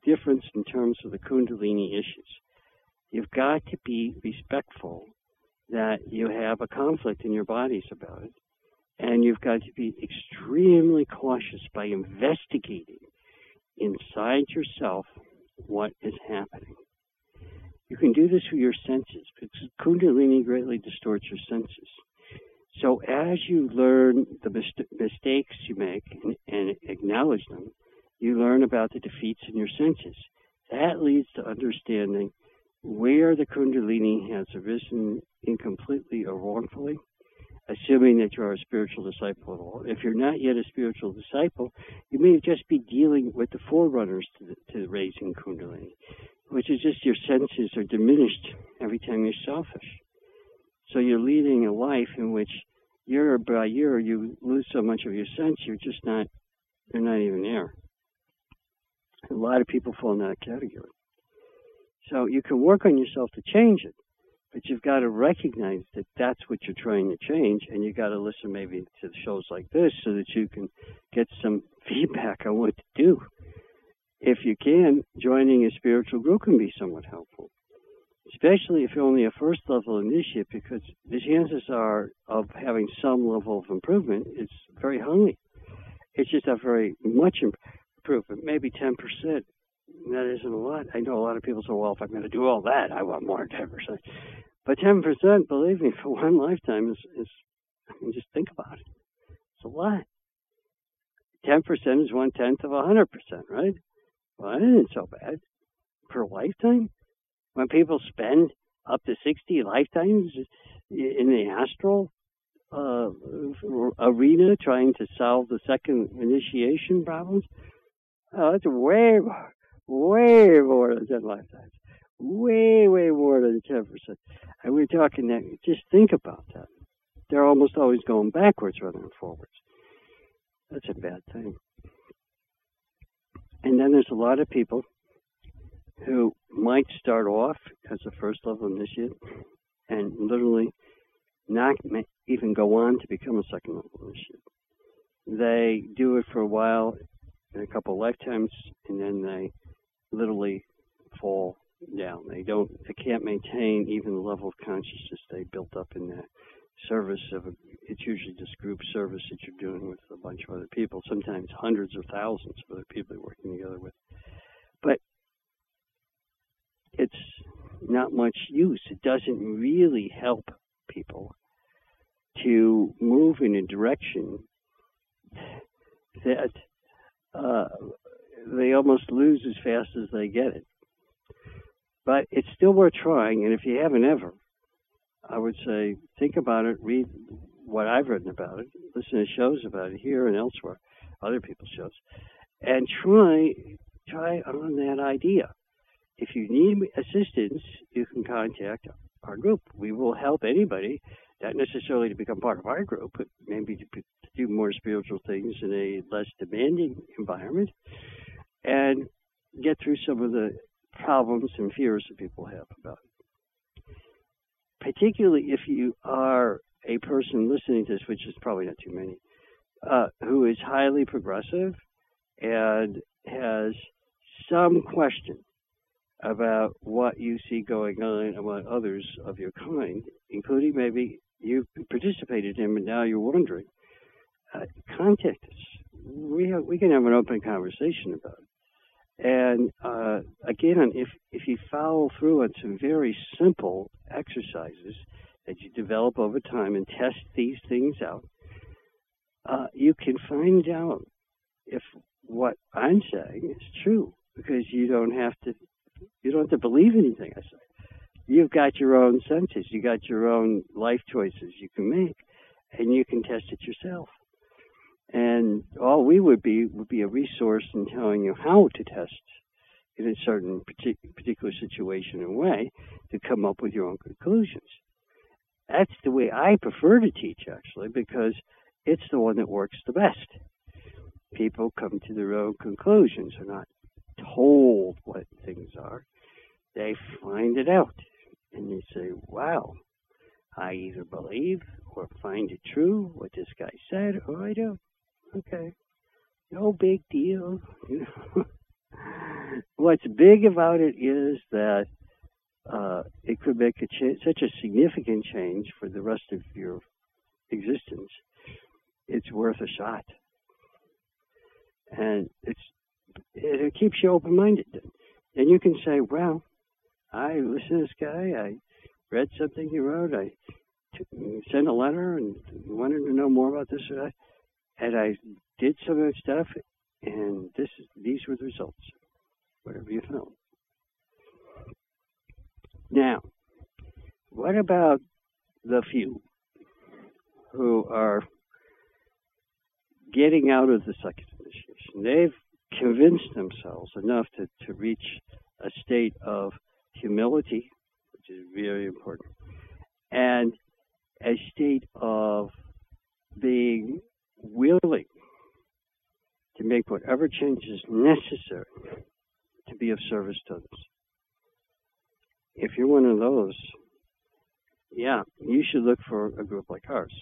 difference in terms of the Kundalini issues, you've got to be respectful that you have a conflict in your bodies about it. And you've got to be extremely cautious by investigating inside yourself what is happening. You can do this with your senses because Kundalini greatly distorts your senses. So as you learn the mistakes you make and, and acknowledge them, you learn about the defeats in your senses. That leads to understanding where the Kundalini has arisen incompletely or wrongfully, assuming that you are a spiritual disciple at all. If you're not yet a spiritual disciple, you may just be dealing with the forerunners to, the, to raising Kundalini, which is just your senses are diminished every time you're selfish. So you're leading a life in which year by year you lose so much of your sense, you're just not, you're not even there. A lot of people fall in that category. So you can work on yourself to change it, but you've got to recognize that that's what you're trying to change, and you've got to listen maybe to shows like this so that you can get some *laughs* feedback on what to do. If you can, joining a spiritual group can be somewhat helpful, especially if you're only a first level initiate, because the chances are of having some level of improvement is very high. It's just a very much improvement, maybe 10% that isn't a lot. I know a lot of people say, well, if I'm going to do all that, I want more than 10%. But 10%, believe me, *laughs* for one lifetime is, is I mean, just think about it. It's a lot. 10% is one tenth of 100%, right? Well, that isn't so bad. Per lifetime? When people spend up to 60 lifetimes in the astral uh, arena trying to solve the second initiation problems, oh, that's way more way more than 10 lifetimes. Way, way more than 10%. And we're talking that, just think about that. They're almost always going backwards rather than forwards. That's a bad thing. And then there's a lot of people who might start off as a first level initiate and literally not even go on to become a second level initiate. They do it for a while in a couple lifetimes and then they literally fall down. They don't, they can't maintain even the level of consciousness they built up in the service of a, it's usually just group service that you're doing with a bunch of other people, sometimes hundreds or thousands of other people you're working together with. But it's not much use. It doesn't really help people to move in a direction that uh, they almost lose as fast as they get it. But it's still worth trying, and if you haven't ever, I would say think about it, read what I've written about it, listen to shows about it here and elsewhere, other people's shows, and try try on that idea. If you need assistance, you can contact our group. We will help anybody, not necessarily to become part of our group, but maybe to, to do more spiritual things in a less demanding environment and get through some of the problems and fears that people have about it. Particularly if you are a person listening to this, which is probably not too many, uh, who is highly progressive and has some question about what you see going on among others of your kind, including maybe you've participated in, and now you're wondering. Uh, contact us we have, we can have an open conversation about it. And uh, again, if if you follow through on some very simple exercises that you develop over time and test these things out, uh, you can find out if what I'm saying is true because you don't have to you don't have to believe anything I say. You've got your own senses, you got your own life choices you can make, and you can test it yourself. And all we would be would be a resource in telling you how to test in a certain particular situation and way to come up with your own conclusions. That's the way I prefer to teach, actually, because it's the one that works the best. People come to their own conclusions. They're not told what things are. They find it out. And they say, wow, I either believe or find it true what this guy said, or I don't. Okay. No big deal. You. *laughs* What's big about it is that uh, it could make a cha- such a significant change for the rest of your existence. It's worth a shot, and it's it, it keeps you open-minded. And you can say, "Well, I listened to this guy. I read something he wrote. I t- sent a letter and wanted to know more about this or that." and I did some of that stuff, and this these were the results. Whatever you found. Now, what about the few who are getting out of the second initiation? They've convinced themselves enough to, to reach a state of humility, which is very important, and a state of being willing to make whatever changes necessary to be of service to others. If you're one of those, yeah, you should look for a group like ours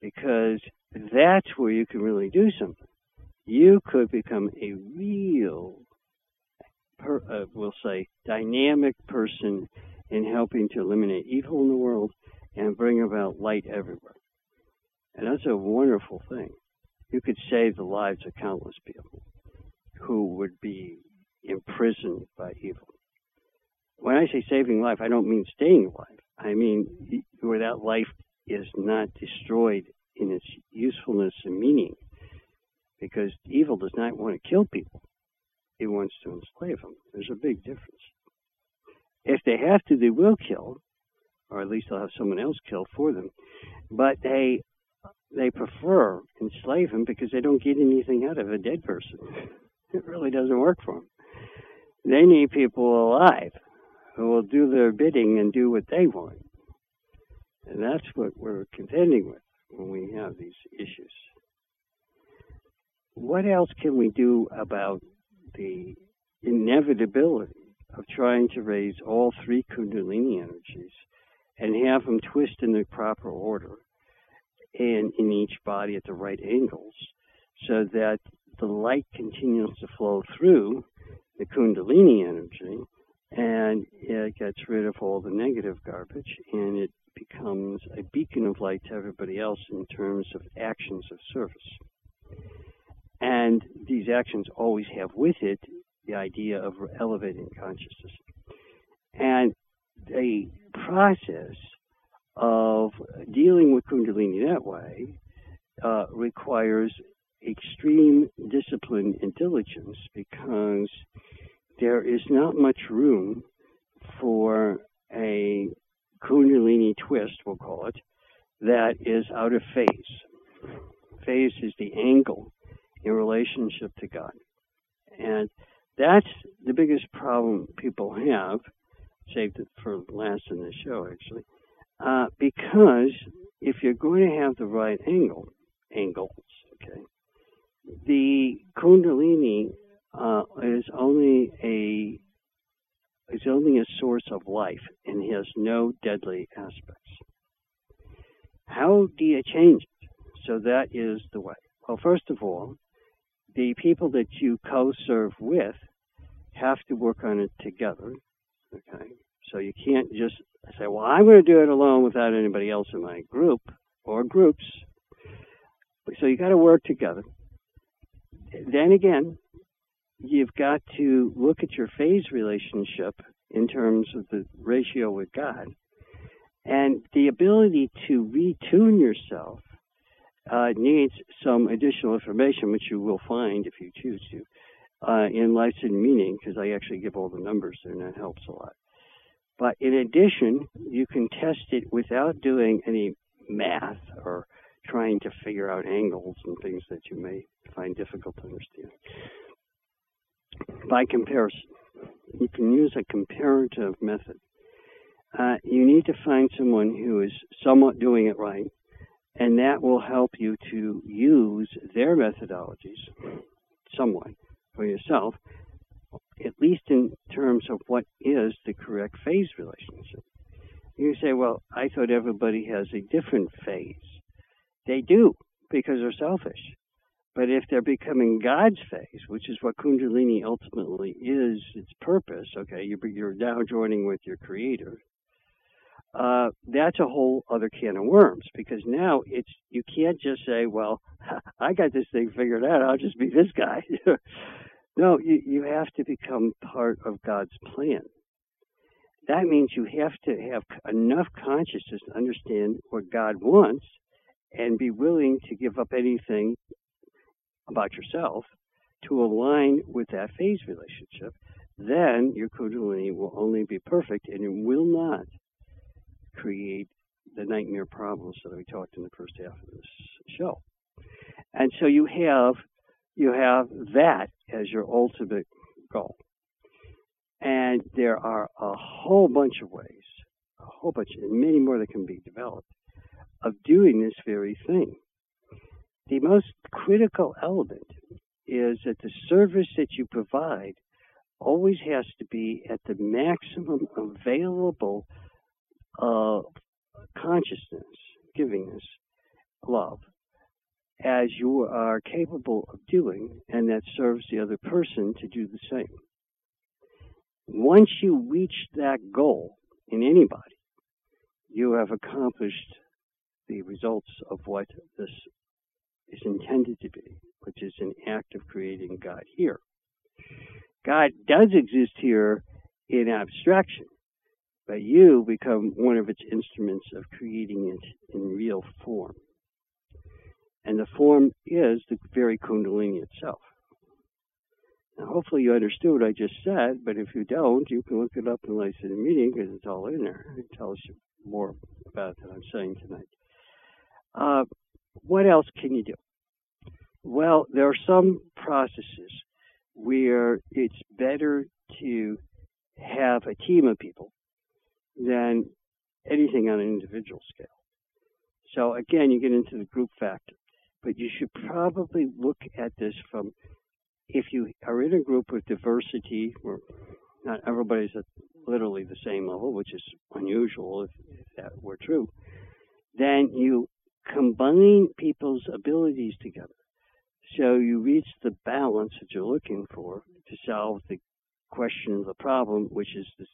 because that's where you can really do something. You could become a real, per, uh, we'll say, dynamic person in helping to eliminate evil in the world and bring about light everywhere. And that's a wonderful thing. You could save the lives of countless people who would be imprisoned by evil. When I say saving life, I don't mean staying alive. I mean where that life is not destroyed in its usefulness and meaning. Because evil does not want to kill people. It wants to enslave them. There's a big difference. If they have to, they will kill, or at least they'll have someone else kill for them. But they they prefer enslave them because they don't get anything out of a dead person. *laughs* It really doesn't work for them. They need people alive who will do their bidding and do what they want. And that's what we're contending with when we have these issues. What else can we do about the inevitability of trying to raise all three Kundalini energies and have them twist in the proper order and in each body at the right angles so that the light continues to flow through the kundalini energy and it gets rid of all the negative garbage and it becomes a beacon of light to everybody else in terms of actions of service. And these actions always have with it the idea of elevating consciousness. And the process of dealing with Kundalini that way uh, requires extreme discipline and diligence because there is not much room for a Kundalini twist, we'll call it, that is out of phase. Phase is the angle in relationship to God. And that's the biggest problem people have, saved it for last in the show actually, uh, because if you're going to have the right angle, angles, okay, the Kundalini uh, is only a is only a source of life and has no deadly aspects. How do you change it? So that is the way. Well, first of all, the people that you co-serve with have to work on it together. Okay, so you can't just say, well, I'm going to do it alone without anybody else in my group or groups. So you got to work together. then again, you've got to look at your phase relationship in terms of the ratio with God. And the ability to retune yourself uh, needs some additional information, which you will find if you choose to, uh, in Life's Hidden Meaning, because I actually give all the numbers there, and that helps a lot. But in addition, you can test it without doing any math or trying to figure out angles and things that you may find difficult to understand. By comparison, you can use a comparative method. Uh, you need to find someone who is somewhat doing it right, and that will help you to use their methodologies somewhat for yourself, at least in terms of what is the correct phase relationship. You say, well, I thought everybody has a different phase. They do, because they're selfish. But if they're becoming God's phase, which is what Kundalini ultimately is, its purpose, okay, you're, now joining with your Creator, uh, that's a whole other can of worms because now it's you can't just say, "Well, *laughs* I got this thing figured out. I'll just be this guy." *laughs* no, you you have to become part of God's plan. That means you have to have enough consciousness to understand what God wants and be willing to give up anything about yourself to align with that phase relationship. Then your Kundalini will only be perfect and it will not create the nightmare problems that we talked in the first half of this show. And so you have you have that as your ultimate goal. And there are a whole bunch of ways, a whole bunch, and many more that can be developed, of doing this very thing. The most critical element is that the service that you provide always has to be at the maximum available of consciousness, givingness, love, as you are capable of doing, and that serves the other person to do the same. Once you reach that goal in anybody, you have accomplished the results of what this is intended to be, which is an act of creating God here. God does exist here in abstraction, but you become one of its instruments of creating it in real form. And the form is the very Kundalini itself. Now, hopefully you understood what I just said, but if you don't, you can look it up in Life's Hidden Meaning because it's all in there. It tells you more about what I'm saying tonight. Uh, what else can you do? Well, there are some processes where it's better to have a team of people than anything on an individual scale. So again, you get into the group factor, but you should probably look at this from if you are in a group with diversity, where not everybody's at literally the same level, which is unusual if, if that were true, then you combine people's abilities together. So you reach the balance that you're looking for to solve the question of the problem, which is this,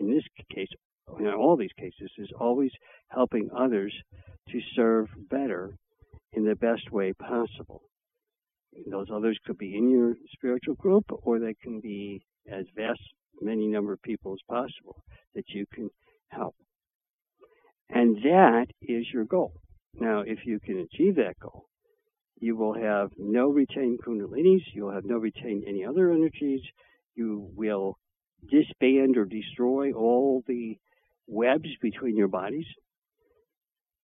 in this case Oh, in all these cases, is always helping others to serve better in the best way possible. Those others could be in your spiritual group, or they can be as vast many number of people as possible that you can help. And that is your goal. Now, if you can achieve that goal, you will have no retained kundalinis, you'll have no retained any other energies, you will disband or destroy all the webs between your bodies.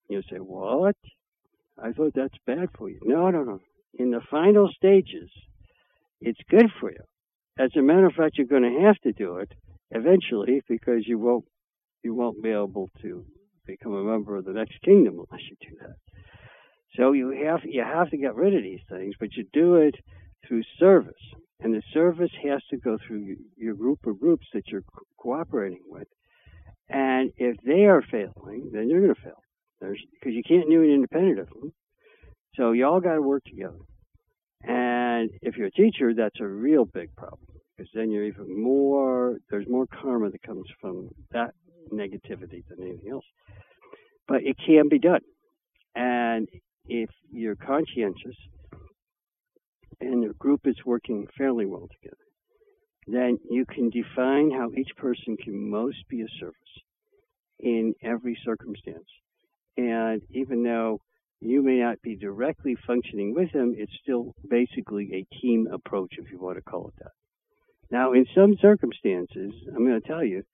You say, What? I thought that's bad for you. No, no, no. In the final stages, it's good for you. As a matter of fact, you're going to have to do it eventually because you won't you won't be able to become a member of the next kingdom unless you do that. So you have you have to get rid of these things, but you do it through service, and the service has to go through your group of groups that you're cooperating with, and if they are failing, then you're going to fail. Because you can't do it independent of them. So you all got to work together. And if you're a teacher, that's a real big problem. Because then you're even more, there's more karma that comes from that negativity than anything else. But it can be done. And if you're conscientious and the group is working fairly well together, then you can define how each person can most be of service in every circumstance. And even though you may not be directly functioning with them, it's still basically a team approach, if you want to call it that. Now, in some circumstances, I'm going to tell you,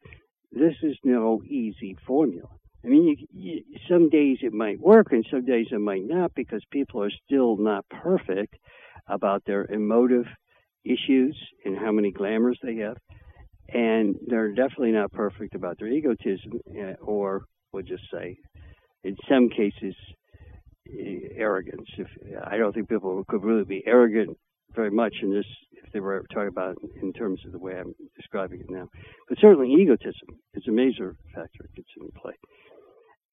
this is no easy formula. I mean, you, you, some days it might work and some days it might not because people are still not perfect about their emotive issues and how many glamours they have. And they're definitely not perfect about their egotism eh, or, we'll just say, in some cases, eh, arrogance. If I don't think people could really be arrogant very much in this if they were talking about in terms of the way I'm describing it now. But certainly egotism is a major factor that gets into play.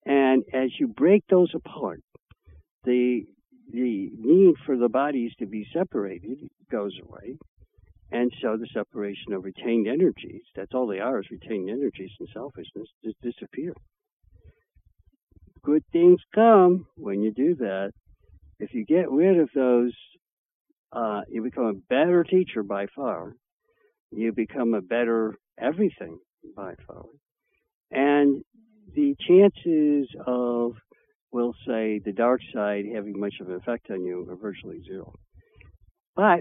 And as you break those apart, the the need for the bodies to be separated goes away. And so the separation of retained energies, that's all they are is retained energies and selfishness, just disappear. Good things come when you do that. If you get rid of those uh, you become a better teacher by far. You become a better everything by far. And the chances of, we'll say, the dark side having much of an effect on you are virtually zero. But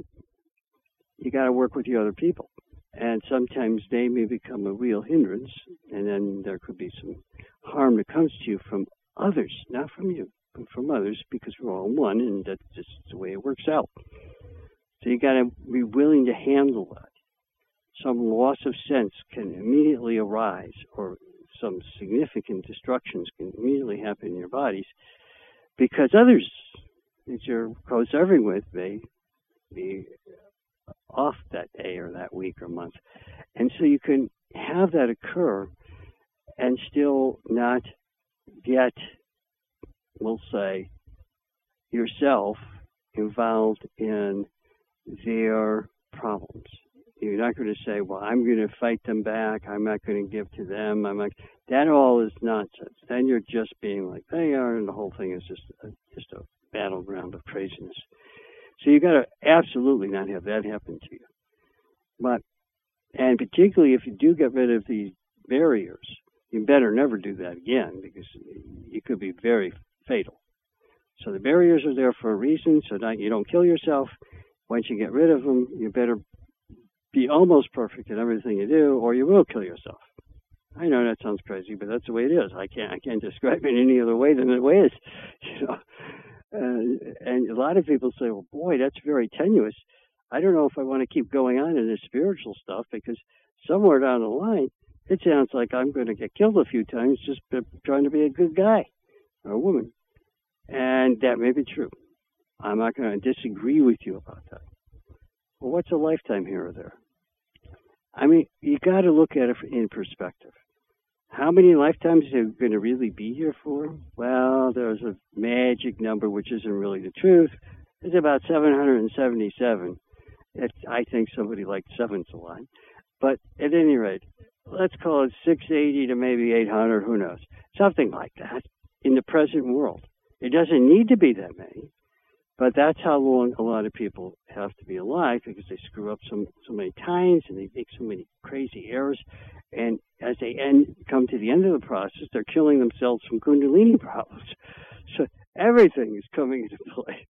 you got to work with the other people. And sometimes they may become a real hindrance, and then there could be some harm that comes to you from others, not from you, but from others, because we're all one, and that's just the way it works out. So you got to be willing to handle that. Some loss of sense can immediately arise, or some significant destructions can immediately happen in your bodies because others that you're co-serving with may be off that day or that week or month. And so you can have that occur and still not get, we'll say, yourself involved in their problems. You're not going to say, well, I'm going to fight them back. I'm not going to give to them. I'm like, that all is nonsense. Then you're just being like they are, and the whole thing is just a, just a battleground of craziness. So you got to absolutely not have that happen to you. But, and particularly if you do get rid of these barriers, you better never do that again because it could be very fatal. So the barriers are there for a reason, so that you don't kill yourself once you get rid of them, you better be almost perfect in everything you do, or you will kill yourself. I know that sounds crazy, but that's the way it is. I can't I can't *laughs* describe it any other way than the way it is. *laughs* You know, and, and a lot of people say, "Well, boy, that's very tenuous." I don't know if I want to keep going on in this spiritual stuff because somewhere down the line, it sounds like I'm going to get killed a few times just trying to be a good guy or a woman, and that may be true. I'm not going to disagree with you about that. Well, what's a lifetime here or there? I mean, you got to look at it in perspective. How many lifetimes are you going to really be here for? Well, there's a magic number which isn't really the truth. It's about 777. It's, I think somebody like seven's a lot. But at any rate, let's call it 680 to maybe 800, who knows? Something like that in the present world. It doesn't need to be that many. But that's how long a lot of people have to be alive because they screw up so, so many times and they make so many crazy errors. And as they end, come to the end of the process, they're killing themselves from Kundalini problems. So everything is coming into play.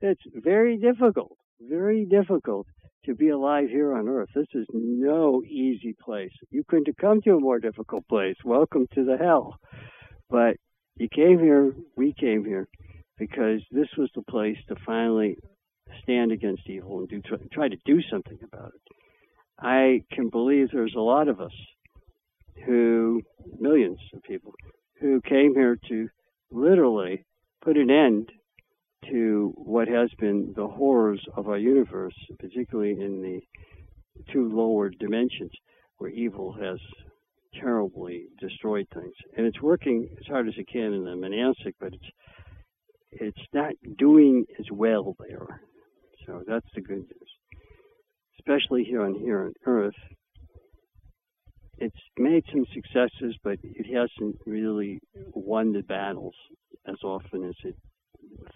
It's very difficult, very difficult to be alive here on earth. This is no easy place. You couldn't have come to a more difficult place. Welcome to the hell. But you came here, we came here because this was the place to finally stand against evil and do try to do something about it. I can believe there's a lot of us who, millions of people, who came here to literally put an end to what has been the horrors of our universe, particularly in the two lower dimensions where evil has terribly destroyed things. And it's working as hard as it can in the manasic, but it's it's not doing as well there. So that's the good news. Especially here on here on Earth, it's made some successes, but it hasn't really won the battles as often as it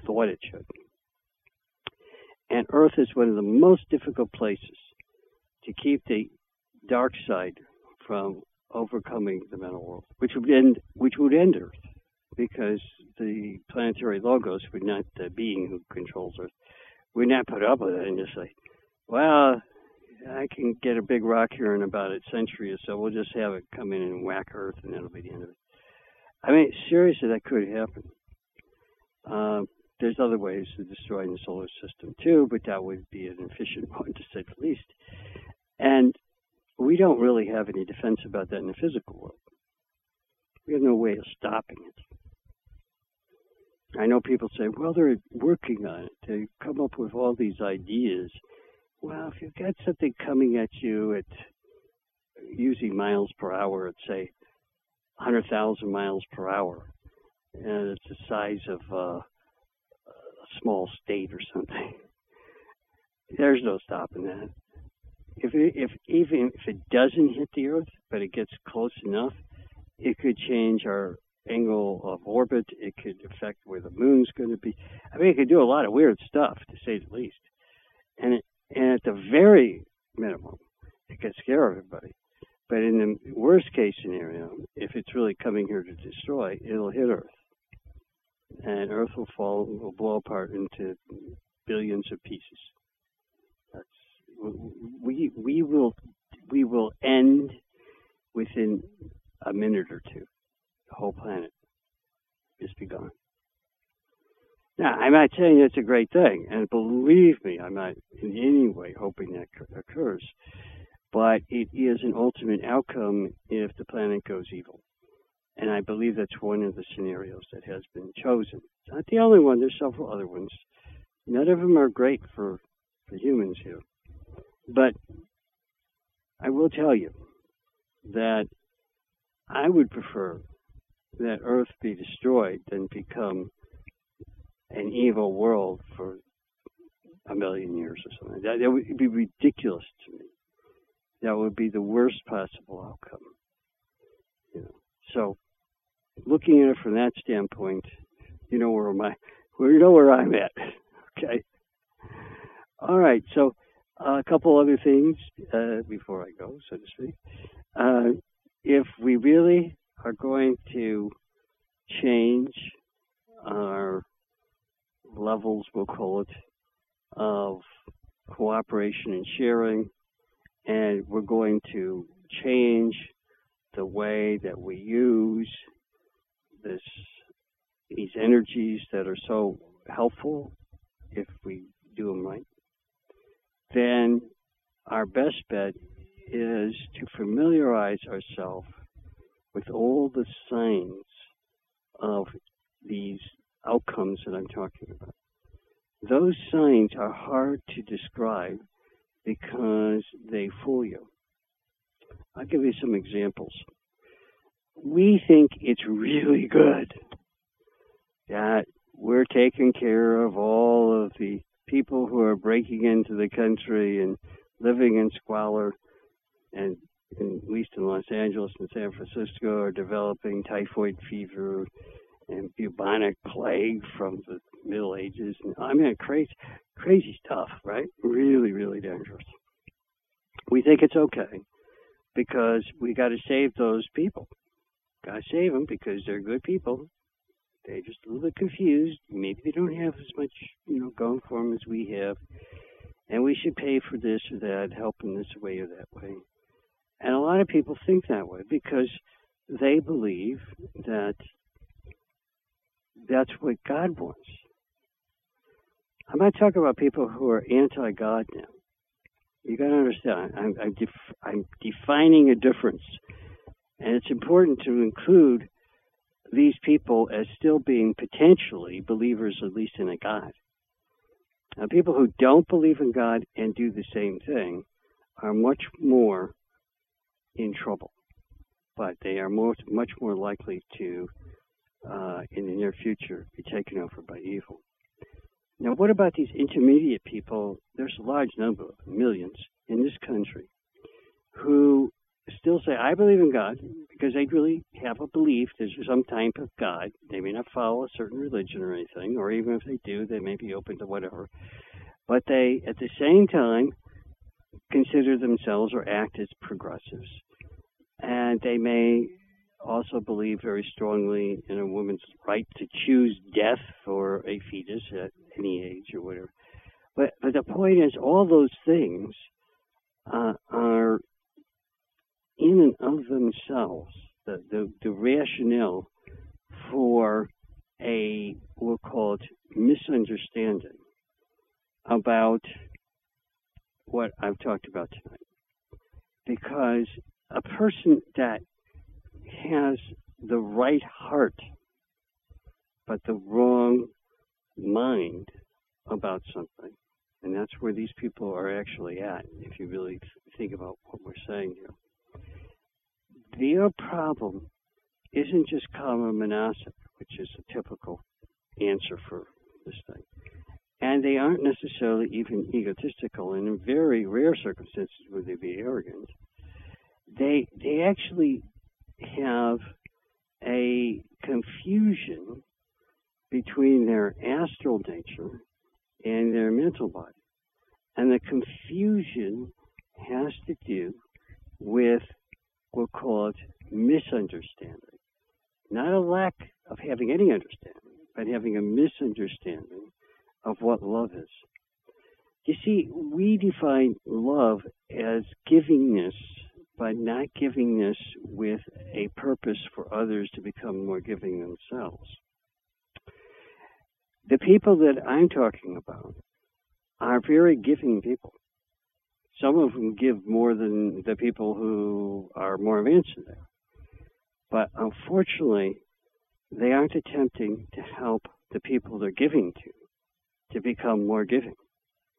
thought it should. And Earth is one of the most difficult places to keep the dark side from overcoming the mental world, which would end which would end Earth, because the planetary logos would not the being who controls Earth would not put up with it and just say, "Well, I can get a big rock here in about a century or so. We'll just have it come in and whack Earth, and that'll be the end of it." I mean, seriously, that could happen. Uh, there's other ways of destroying the solar system too, but that would be an efficient *laughs* one to say the least. And we don't really have any defense about that in the physical world. We have no way of stopping it. I know people say, well, they're working on it. They come up with all these ideas. Well, if you've got something coming at you at using miles per hour at, say, 100,000 miles per hour, and it's the size of uh, a small state or something, *laughs* there's no stopping that. If it, if even if it doesn't hit the Earth, but it gets close enough, it could change our angle of orbit. It could affect where the moon's going to be. I mean, it could do a lot of weird stuff, to say the least. And it, and at the very minimum, it could scare everybody. But in the worst case scenario, if it's really coming here to destroy, it'll hit Earth, and Earth will fall, will blow apart into billions of pieces. That's we we will we will end within a minute or two. The whole planet is be gone. Now, I'm not saying it's a great thing, and believe me, I'm not in any way hoping that occurs, but it is an ultimate outcome if the planet goes evil. And I believe that's one of the scenarios that has been chosen. It's not the only one, there's several other ones. None of them are great for, for humans here. But I will tell you that I would prefer that Earth be destroyed than become an evil world for a million years or something. That, that would be ridiculous to me. That would be the worst possible outcome. You know. So, looking at it from that standpoint, you know where my, you know where I'm at. *laughs* Okay. All right. So a couple other things uh, before I go, so to speak. Uh, if we really are going to change our levels, we'll call it, of cooperation and sharing, and we're going to change the way that we use this these energies that are so helpful if we do them right. Then our best bet is to familiarize ourselves with all the signs of these outcomes that I'm talking about. Those signs are hard to describe because they fool you. I'll give you some examples. We think it's really good that we're taking care of all of the people who are breaking into the country and living in squalor, and in, at least in Los Angeles and San Francisco, are developing typhoid fever and bubonic plague from the Middle Ages. And, I mean, crazy, crazy stuff, right? Really, really dangerous. We think it's okay because we got to save those people. Got to save them because they're good people they're just a little bit confused. Maybe they don't have as much, you know, going for them as we have. And we should pay for this or that, help in this way or that way. And a lot of people think that way because they believe that that's what God wants. I'm not talking about people who are anti-God now. You got to understand. I'm, I'm, def- I'm defining a difference, and it's important to include these people as still being potentially believers, at least in a God. Now, people who don't believe in God and do the same thing are much more in trouble, but they are much more likely to, uh, in the near future, be taken over by evil. Now, what about these intermediate people? There's a large number, of millions, in this country, who still say, I believe in God, because they really have a belief there's some type of God. They may not follow a certain religion or anything, or even if they do, they may be open to whatever. but they, at the same time, consider themselves or act as progressives. And they may also believe very strongly in a woman's right to choose death for a fetus at any age or whatever. But, but the point is, all those things uh, are in and of themselves the, the, the rationale for a, we'll call it misunderstanding about what I've talked about tonight. Because a person that has the right heart but the wrong mind about something, and that's where these people are actually at, if you really think about what we're saying here. Their problem isn't just kama manasic, which is a typical answer for this thing. And they aren't necessarily even egotistical, and in very rare circumstances would they be arrogant. They they actually have a confusion between their astral nature and their mental body. And the confusion has to do with, what we'll call it misunderstanding. Not a lack of having any understanding, but having a misunderstanding of what love is. You see, we define love as givingness, but not giving this with a purpose for others to become more giving themselves. The people that I'm talking about are very giving people. Some of them give more than the people who are more advanced in there. But unfortunately, they aren't attempting to help the people they're giving to to become more giving,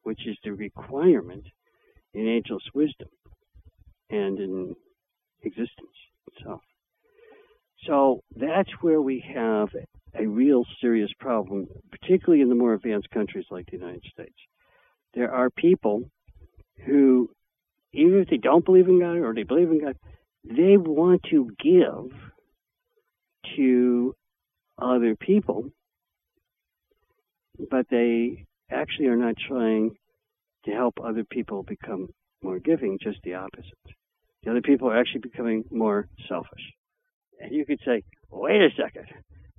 which is the requirement in Ageless Wisdom and in existence itself. So that's where we have a real serious problem, particularly in the more advanced countries like the United States. There are people who, even if they don't believe in God or they believe in God, they want to give to other people but they actually are not trying to help other people become more giving, just the opposite. The other people are actually becoming more selfish. And you could say, wait a second,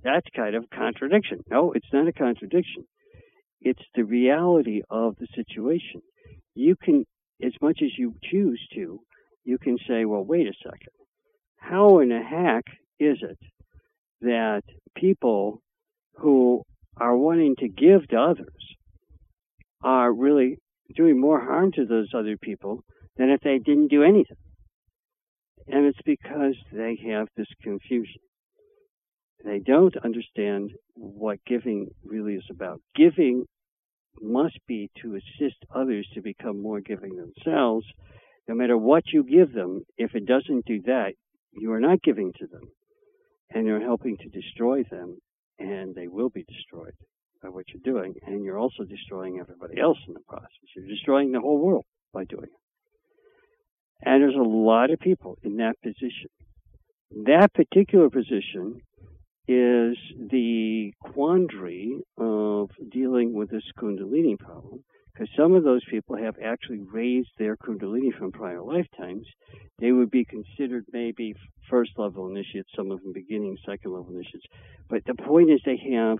that's kind of a contradiction. No, it's not a contradiction. It's the reality of the situation. You can, as much as you choose to, you can say, well, wait a second. How in the heck is it that people who are wanting to give to others are really doing more harm to those other people than if they didn't do anything. And it's because they have this confusion. They don't understand what giving really is about. Giving must be to assist others to become more giving themselves. No matter what you give them, if it doesn't do that, you are not giving to them and you're helping to destroy them and they will be destroyed by what you're doing, and you're also destroying everybody else in the process. You're destroying the whole world by doing it. And there's a lot of people in that position. That particular position is the quandary of dealing with this Kundalini problem, because some of those people have actually raised their Kundalini from prior lifetimes. They would be considered maybe first level initiates, some of them beginning second level initiates. But the point is, they have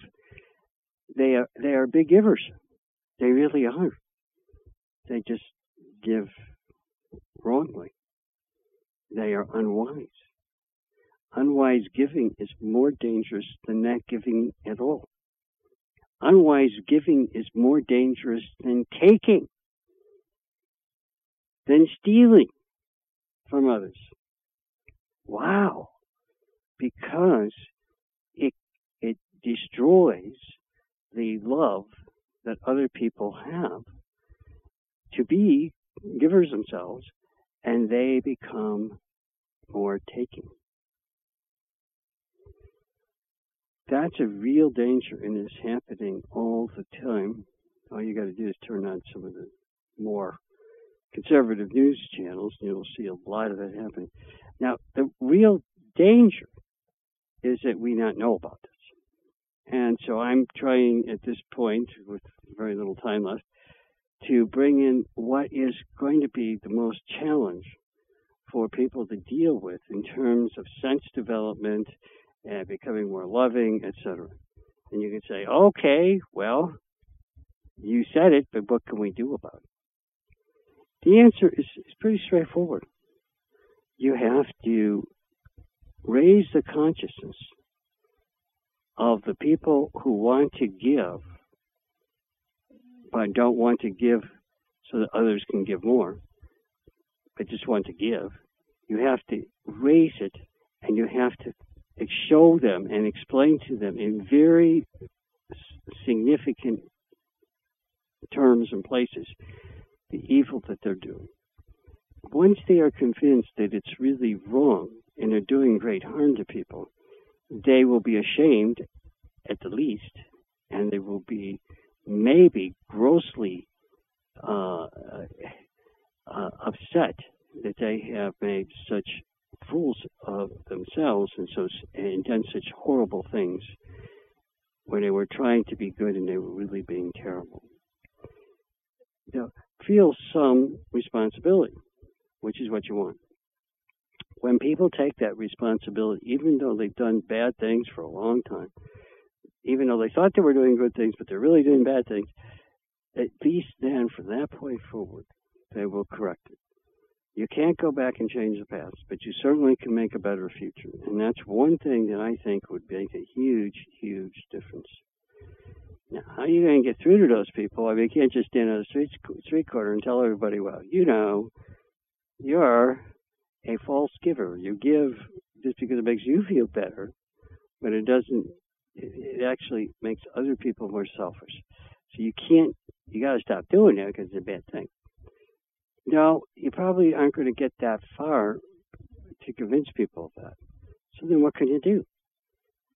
they are they are big givers. They really are. They just give wrongly. They are unwise. Unwise giving is more dangerous than not giving at all. Unwise giving is more dangerous than taking, than stealing from others. Wow. Because it, it destroys the love that other people have to be givers themselves and they become more taking. That's a real danger and it's happening all the time. All you got to do is turn on some of the more conservative news channels and you'll see a lot of that happening. Now, the real danger is that we not know about this. And so I'm trying at this point, with very little time left, to bring in what is going to be the most challenge for people to deal with in terms of sense development and becoming more loving, etc. And you can say, okay, well, you said it, but what can we do about it? The answer is, is pretty straightforward. You have to raise the consciousness of the people who want to give but don't want to give so that others can give more, but just want to give. You have to raise it and you have to show them and explain to them in very significant terms and places the evil that they're doing. Once they are convinced that it's really wrong and they're doing great harm to people, they will be ashamed at the least, and they will be maybe grossly uh, uh, upset that they have made such fools of themselves and so and done such horrible things when they were trying to be good and they were really being terrible. Now, feel some responsibility, which is what you want. When people take that responsibility, even though they've done bad things for a long time, even though they thought they were doing good things, but they're really doing bad things, at least then from that point forward, they will correct it. You can't go back and change the past, but you certainly can make a better future. And that's one thing that I think would make a huge, huge difference. Now, how are you going to get through to those people? I mean, you can't just stand on the street, street corner and tell everybody, well, you know, you're a false giver. You give just because it makes you feel better, but it doesn't, it actually makes other people more selfish. So you can't, you got to stop doing that because it's a bad thing. Now you probably aren't going to get that far to convince people of that. So then what can you do?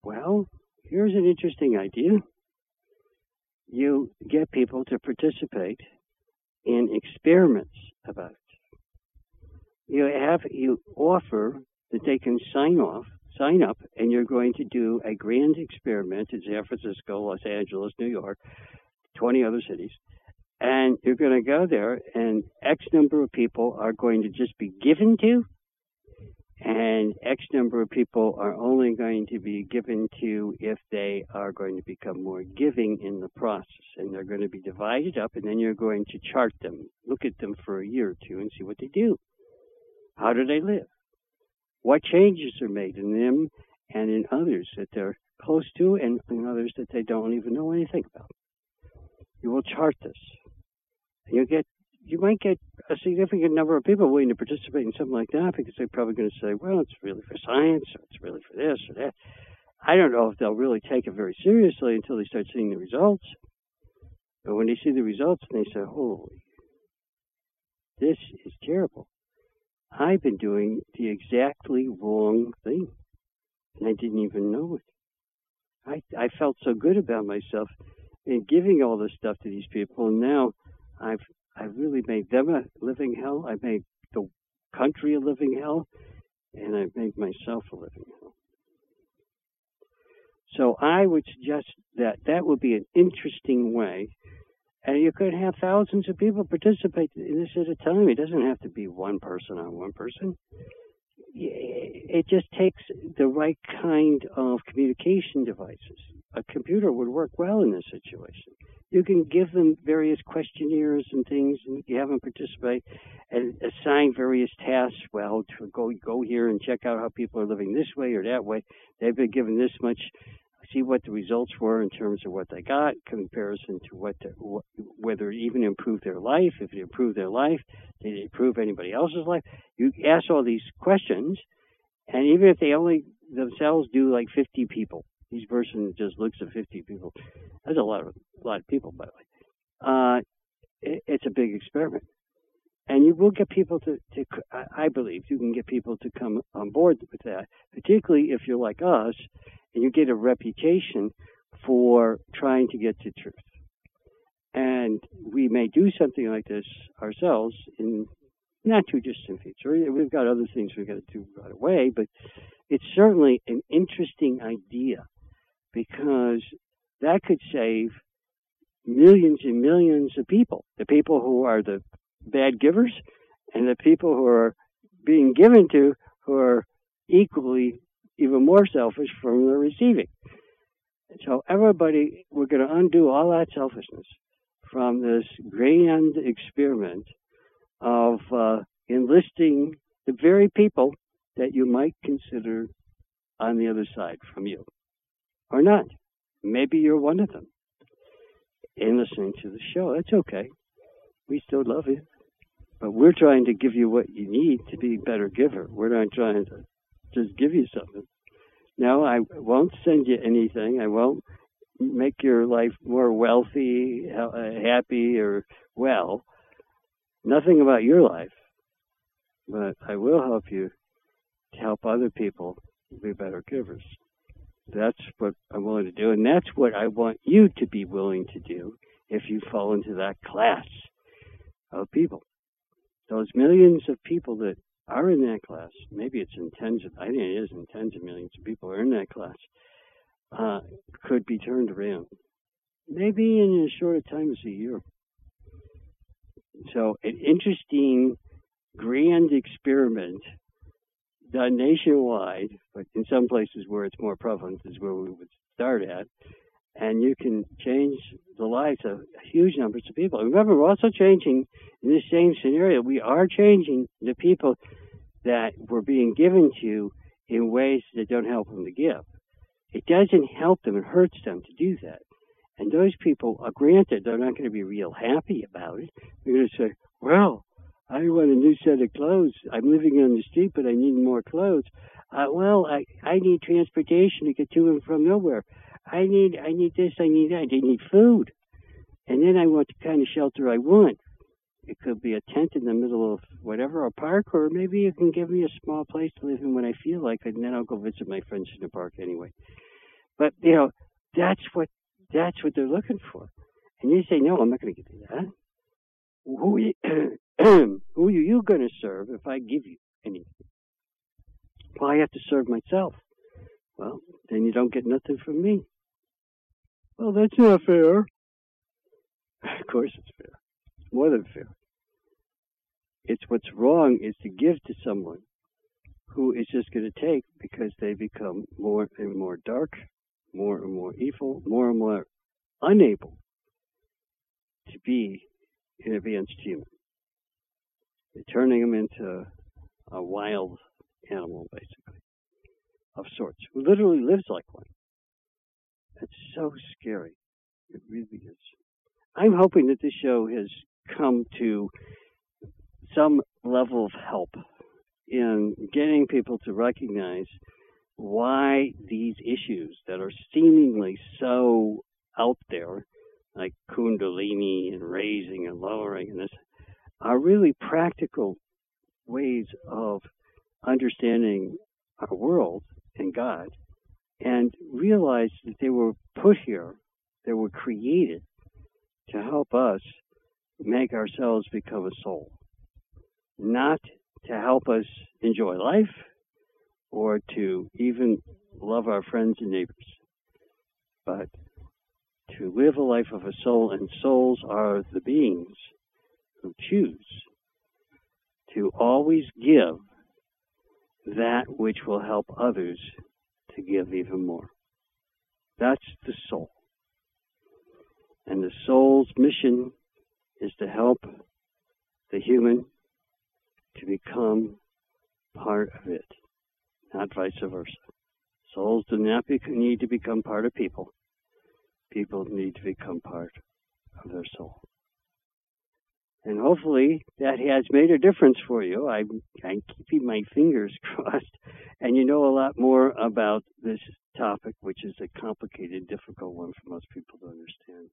Well, here's an interesting idea. You get people to participate in experiments about it. You have you offer that they can sign off, sign up, and you're going to do a grand experiment in San Francisco, Los Angeles, New York, 20 other cities, and you're going to go there, and X number of people are going to just be given to, and X number of people are only going to be given to if they are going to become more giving in the process. And they're going to be divided up, and then you're going to chart them, look at them for a year or two, and see what they do. How do they live? What changes are made in them and in others that they're close to, and in others that they don't even know anything about? You will chart this you get you might get a significant number of people willing to participate in something like that because they're probably going to say, well, it's really for science or it's really for this or that. I don't know if they'll really take it very seriously until they start seeing the results. But when they see the results and they say, holy, this is terrible. I've been doing the exactly wrong thing. And I didn't even know it. I, I felt so good about myself in giving all this stuff to these people. And now I've I've really made them a living hell. I've made the country a living hell, and I've made myself a living hell. So I would suggest that that would be an interesting way, and you could have thousands of people participate in this at a time. It doesn't have to be one person on one person. It just takes the right kind of communication devices. A computer would work well in this situation you can give them various questionnaires and things, and you have them participate and assign various tasks. Well, to go go here and check out how people are living this way or that way. They've been given this much. See what the results were in terms of what they got, comparison to what, the, whether it even improved their life. If it improved their life, did it improve anybody else's life? You ask all these questions, and even if they only themselves do like 50 people, each person just looks at 50 people. That's a lot of a lot of people, by the way. Uh, it, it's a big experiment, and you will get people to, to. I believe you can get people to come on board with that, particularly if you're like us and you get a reputation for trying to get to truth. And we may do something like this ourselves in not too distant future. We've got other things we've got to do right away, but it's certainly an interesting idea because that could save millions and millions of people. The people who are the bad givers and the people who are being given to who are equally even more selfish from the receiving. So everybody, we're going to undo all that selfishness from this grand experiment of uh, enlisting the very people that you might consider on the other side from you, or not. Maybe you're one of them. In listening to the show, that's okay. We still love you, but we're trying to give you what you need to be a better giver. We're not trying to just give you something. No, I won't send you anything. I won't make your life more wealthy, uh, happy, or well. Nothing about your life. But I will help you to help other people be better givers. That's what I'm willing to do, and that's what I want you to be willing to do if you fall into that class of people. Those millions of people that are in that class, maybe it's in tens of, I think it is in tens of millions of people are in that class, uh, could be turned around. Maybe in as short a time as a year. So, an interesting, grand experiment done nationwide, but in some places where it's more prevalent is where we would start at. And you can change the lives of huge numbers of people. Remember, we're also changing in this same scenario. We are changing the people that were being given to in ways that don't help them to give. It doesn't help them, it hurts them to do that. And those people, are granted, they're not going to be real happy about it. They're going to say, well, I want a new set of clothes. I'm living on the street, but I need more clothes. Uh, well, I, I need transportation to get to and from nowhere. I need, I need this, I need that. I need food. And then I want the kind of shelter I want. It could be a tent in the middle of whatever, a park, or maybe you can give me a small place to live in when I feel like it, and then I'll go visit my friends in the park anyway. But you know, that's what that's what they're looking for. And you say, no, I'm not going to give you that. Who you, *clears throat* who are you to serve if I give you anything? Well, I have to serve myself. Well, then you don't get nothing from me. Well, that's not fair. *sighs* Of course it's fair more than fair. It's what's wrong is to give to someone who is just going to take because they become more and more dark, more and more evil, more and more unable to be an advanced human. You're turning them into a wild animal, basically, of sorts, who literally lives like one. That's so scary. It really is. I'm hoping that this show has come to some level of help in getting people to recognize why these issues that are seemingly so out there, like Kundalini and raising and lowering and this, are really practical ways of understanding our world and God and realize that they were put here, they were created to help us make ourselves become a soul, not to help us enjoy life or to even love our friends and neighbors, but to live a life of a soul, and souls are the beings who choose to always give that which will help others to give even more. That's the soul. And the soul's mission is to help the human to become part of it, not vice versa. Souls do not need to become part of people. People need to become part of their soul. And hopefully that has made a difference for you. I, I'm keeping my fingers *laughs* crossed. And you know a lot more about this topic, which is a complicated, difficult one for most people to understand.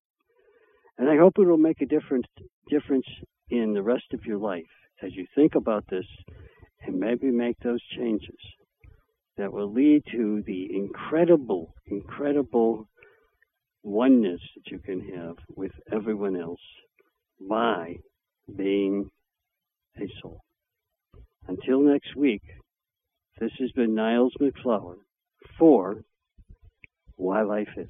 And I hope it will make a difference difference in the rest of your life as you think about this and maybe make those changes that will lead to the incredible, incredible oneness that you can have with everyone else by being a soul. Until next week, this has been Niles MacFlouer for Why Life Is.